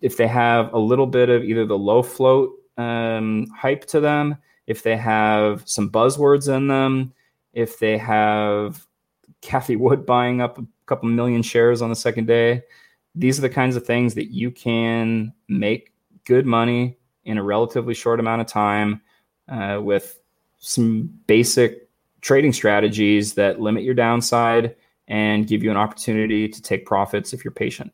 If they have a little bit of either the low float um, hype to them, if they have some buzzwords in them, if they have Cathie Wood buying up a couple million shares on the second day these are the kinds of things that you can make good money in a relatively short amount of time uh, with some basic trading strategies that limit your downside and give you an opportunity to take profits if you're patient.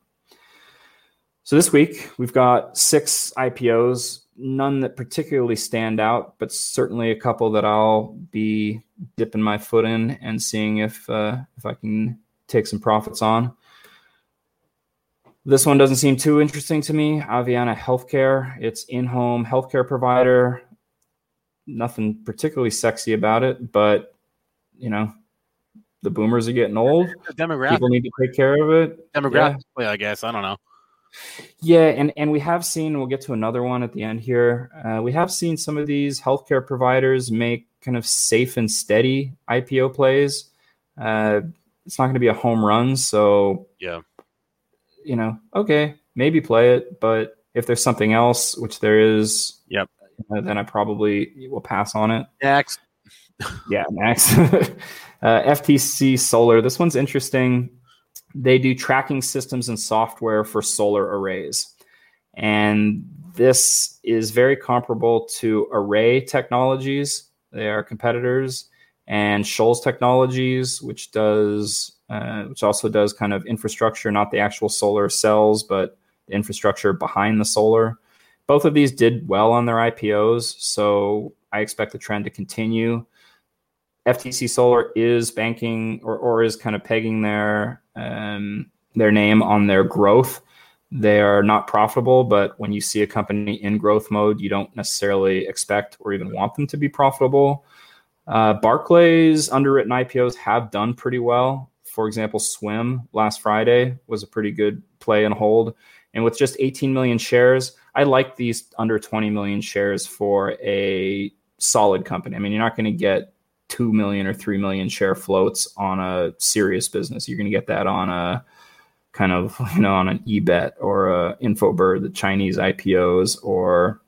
So this week we've got six IPOs, none that particularly stand out, but certainly a couple that I'll be dipping my foot in and seeing if uh, if I can take some profits on. This one doesn't seem too interesting to me. Aveanna Healthcare, it's in-home healthcare provider. Nothing particularly sexy about it, but you know, the boomers are getting old. Demographic. People need to take care of it. Demographically, yeah. I guess. I don't know. Yeah, and and we have seen. We'll get to another one at the end here. Uh, we have seen some of these healthcare providers make kind of safe and steady IPO plays. Uh, it's not going to be a home run, so yeah, you know, okay, maybe play it, but if there's something else, which there is, yep, uh, then I probably will pass on it. Next, yeah, next. uh, FTC Solar. This one's interesting. They do tracking systems and software for solar arrays, and this is very comparable to Array Technologies. They are competitors, and Shoals Technologies, which does uh, which also does kind of infrastructure, not the actual solar cells, but the infrastructure behind the solar. Both of these did well on their IPOs, so I expect the trend to continue. FTC Solar is banking or, or is kind of pegging their um, their name on their growth. They are not profitable, but when you see a company in growth mode, you don't necessarily expect or even want them to be profitable. Uh, Barclays underwritten IPOs have done pretty well. For example, Swim last Friday was a pretty good play and hold. And with just 18 million shares, I like these under 20 million shares for a solid company. I mean, you're not going to get 2 million or 3 million share floats on a serious business. You're going to get that on a kind of, you know, on an eBet or a Infobird, the Chinese IPOs, or,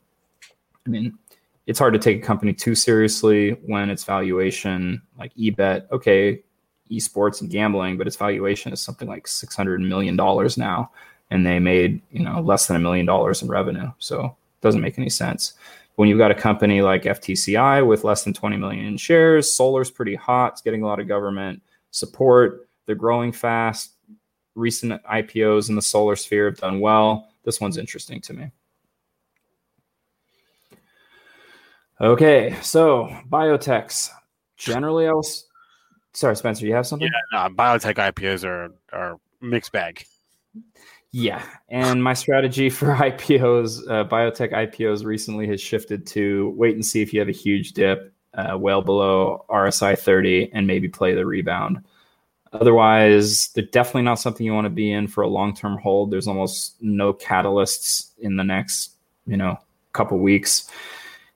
I mean, it's hard to take a company too seriously when its valuation, like eBet, okay, esports and gambling, but its valuation is something like $600 million now. And they made, you know, less than a million dollars in revenue. So it doesn't make any sense when you've got a company like FTCI with less than 20 million shares, solar's pretty hot, it's getting a lot of government support, they're growing fast. Recent IPOs in the solar sphere have done well. This one's interesting to me. Okay, so biotechs. Generally, I was sorry, Spencer. You have something? Yeah, no, biotech IPOs are are mixed bag. Yeah, and my strategy for IPOs, uh, biotech IPOs, recently has shifted to wait and see if you have a huge dip, uh, well below RSI 30, and maybe play the rebound. Otherwise, they're definitely not something you want to be in for a long term hold. There's almost no catalysts in the next, you know, couple weeks.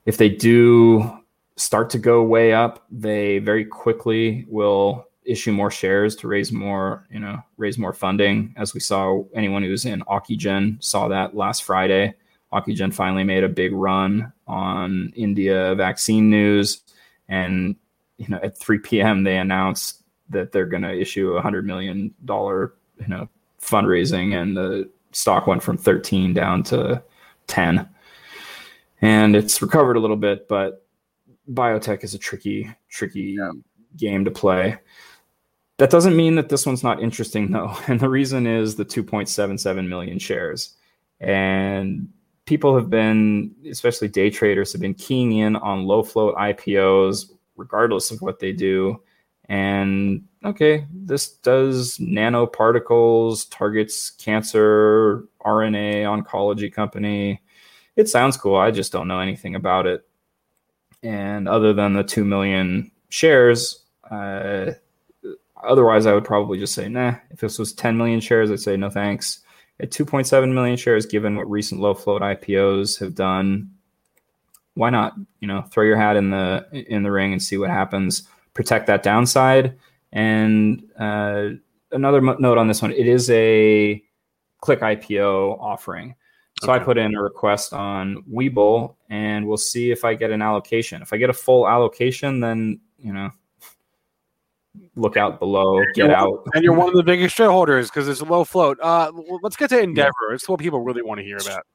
If they do start to go way up, they very quickly will issue more shares to raise more, you know, raise more funding. As we saw, anyone who's in Ocugen saw that last Friday. Ocugen finally made a big run on India vaccine news, and you know, at 3 p.m. they announced that they're going to issue a hundred million dollar, you know, fundraising, and the stock went from 13 down to 10, and it's recovered a little bit, but biotech is a tricky, tricky yeah. game to play. That doesn't mean that this one's not interesting, though. And the reason is the 2.77 million shares. And people have been, especially day traders, have been keying in on low float IPOs, regardless of what they do. And okay, this does nanoparticles, targets cancer, RNA, oncology company. It sounds cool. I just don't know anything about it. And other than the 2 million shares, uh, Otherwise, I would probably just say, nah. If this was 10 million shares, I'd say no thanks. At 2.7 million shares, given what recent low float IPOs have done, why not? You know, throw your hat in the in the ring and see what happens. Protect that downside. And uh, another note on this one: it is a click IPO offering. So okay. I put in a request on Webull, and we'll see if I get an allocation. If I get a full allocation, then you know look out below, get out. And you're one of the biggest shareholders because it's a low float. Uh, let's get to Endeavor. Yeah. It's what people really want to hear about.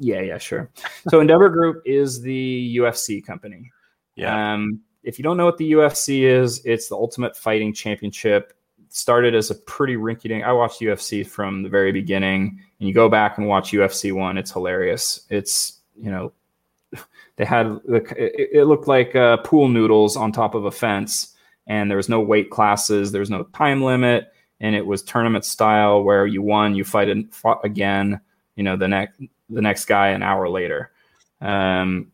Yeah, yeah, sure. So Endeavor Group is the UFC company. Yeah. Um, if you don't know what the UFC is, it's the Ultimate Fighting Championship. started as a pretty rinky dink. I watched UFC from the very beginning, and you go back and watch UFC one. It's hilarious. It's you know, they had the it, looked like uh, pool noodles on top of a fence and there was no weight classes, there was no time limit, and it was tournament style where you won, you fight and fought again, you know, the next the next guy an hour later. Um,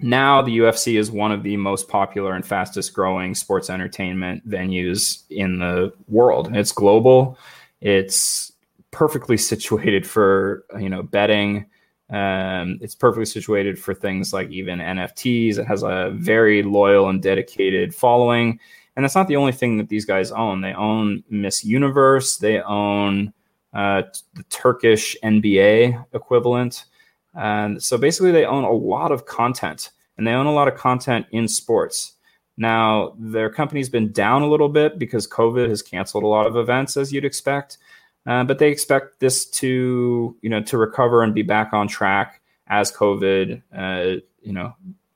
now the UFC is one of the most popular and fastest growing sports entertainment venues in the world. It's global. It's perfectly situated for you know betting. Um, it's perfectly situated for things like even NFTs. It has a very loyal and dedicated following. And that's not the only thing that these guys own. They own Miss Universe. They own uh, the Turkish NBA equivalent. And so basically, they own a lot of content, and they own a lot of content in sports. Now, their company's been down a little bit because COVID has canceled a lot of events, as you'd expect. Uh, but they expect this to, you know, to recover and be back on track as COVID, uh, you know,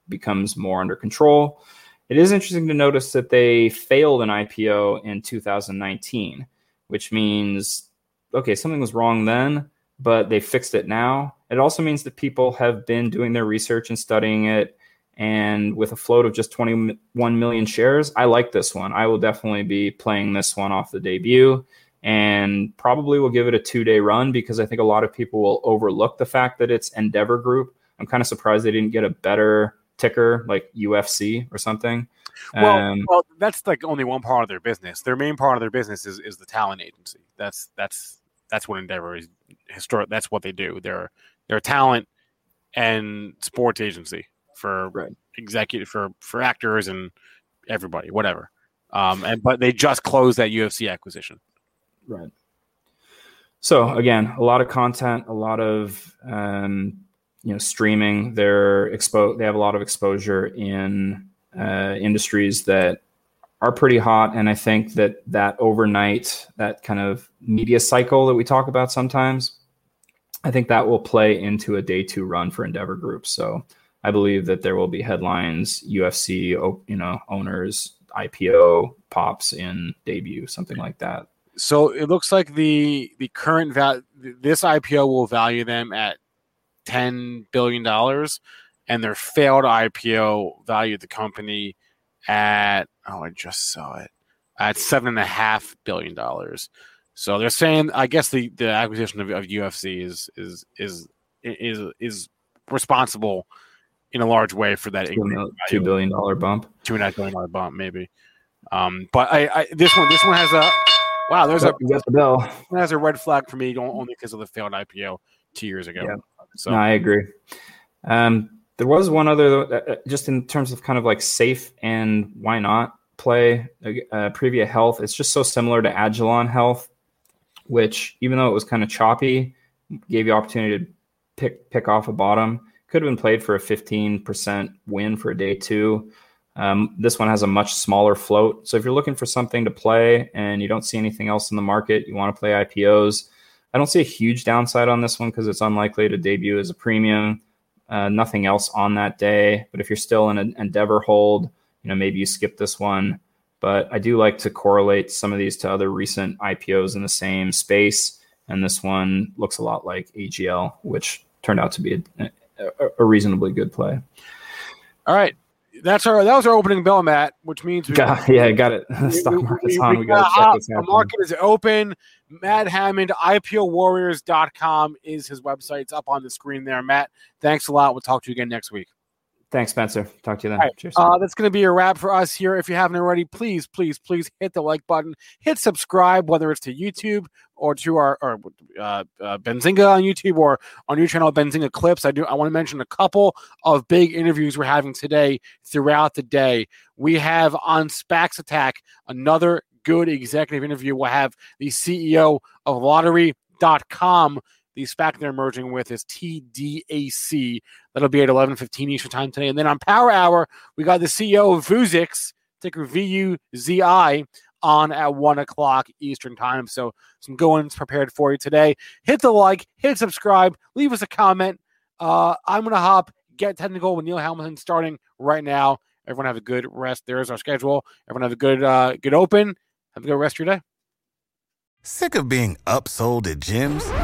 becomes more under control. It is interesting to notice that they failed an IPO in 2019, which means, okay, something was wrong then, but they fixed it now. It also means that people have been doing their research and studying it. And with a float of just 21 million shares, I like this one. I will definitely be playing this one off the debut. and probably will give it a two day run because I think a lot of people will overlook the fact that it's Endeavor Group. I'm kind of surprised they didn't get a better ticker like UFC or something. Well, Um, well, that's like only one part of their business. Their main part of their business is, is the talent agency. That's that's that's what Endeavor is historic. That's what they do. They're they're a talent and sports agency for Right. executive for for actors and everybody, whatever. Um, and but they just closed that UFC acquisition. Right. So again, a lot of content, a lot of um, you know streaming. They're expo- They have a lot of exposure in uh, industries that are pretty hot, and I think that that overnight, that kind of media cycle that we talk about sometimes, I think that will play into a day two run for Endeavor Group. So I believe that there will be headlines, UFC, you know, owners, IPO pops in debut, something like that. So it looks like the the current val this IPO will value them at ten billion dollars, and their failed IPO valued the company at oh I just saw it at seven and a half billion dollars. So they're saying I guess the, the acquisition of, of UFC is is is is is responsible in a large way for that Two increase mil- in two value. billion dollar bump. two and a half billion dollar bump maybe. Um, but I, I this one this one has a wow there's a Oh, the bell. that has a red flag for me only because of the failed IPO two years ago. Yeah. So No, I agree. Um, there was one other, uh, uh, just in terms of kind of like safe and why not play uh, Privia Health. It's just so similar to Agilon Health, which even though it was kind of choppy, gave you opportunity to pick pick off a bottom. Could have been played for a 15% win for a day two. Um, this one has a much smaller float. So if you're looking for something to play and you don't see anything else in the market, you want to play IPOs. I don't see a huge downside on this one because it's unlikely to debut as a premium. Uh, nothing else on that day. But if you're still in an Endeavor hold, you know maybe you skip this one. But I do like to correlate some of these to other recent IPOs in the same space, and this one looks a lot like AGL, which turned out to be a, a, a reasonably good play. all right, that's our that was our opening bell, Matt, which means we Got, yeah, got it. The stock market's we- on. we We got to got check hot. what's The market is open. Matt Hammond, IPOwarriors.com is his website. It's up on the screen there. Matt, thanks a lot. We'll talk to you again next week. Thanks, Spencer. Talk to you then. Right. Cheers. Uh, that's going to be a wrap for us here. If you haven't already, please, please, please hit the like button, hit subscribe, whether it's to YouTube or to our or uh, uh, Benzinga on YouTube or on your channel, Benzinga Clips. I do. I want to mention a couple of big interviews we're having today throughout the day. We have on SPACs Attack another good executive interview. We'll have the CEO of Lottery.com. The SPAC they're merging with is TDAC. That'll be at 11:15 Eastern Time today. And then on Power Hour, we got the CEO of Vuzix, ticker VUZI, on at one o'clock Eastern Time. So some goings prepared for you today. Hit the like, hit subscribe, leave us a comment. Uh, I'm gonna hop get technical with Neil Hamilton starting right now. Everyone have a good rest. There's our schedule. Everyone have a good uh, good open. Have a good rest of your day. Sick of being upsold at gyms?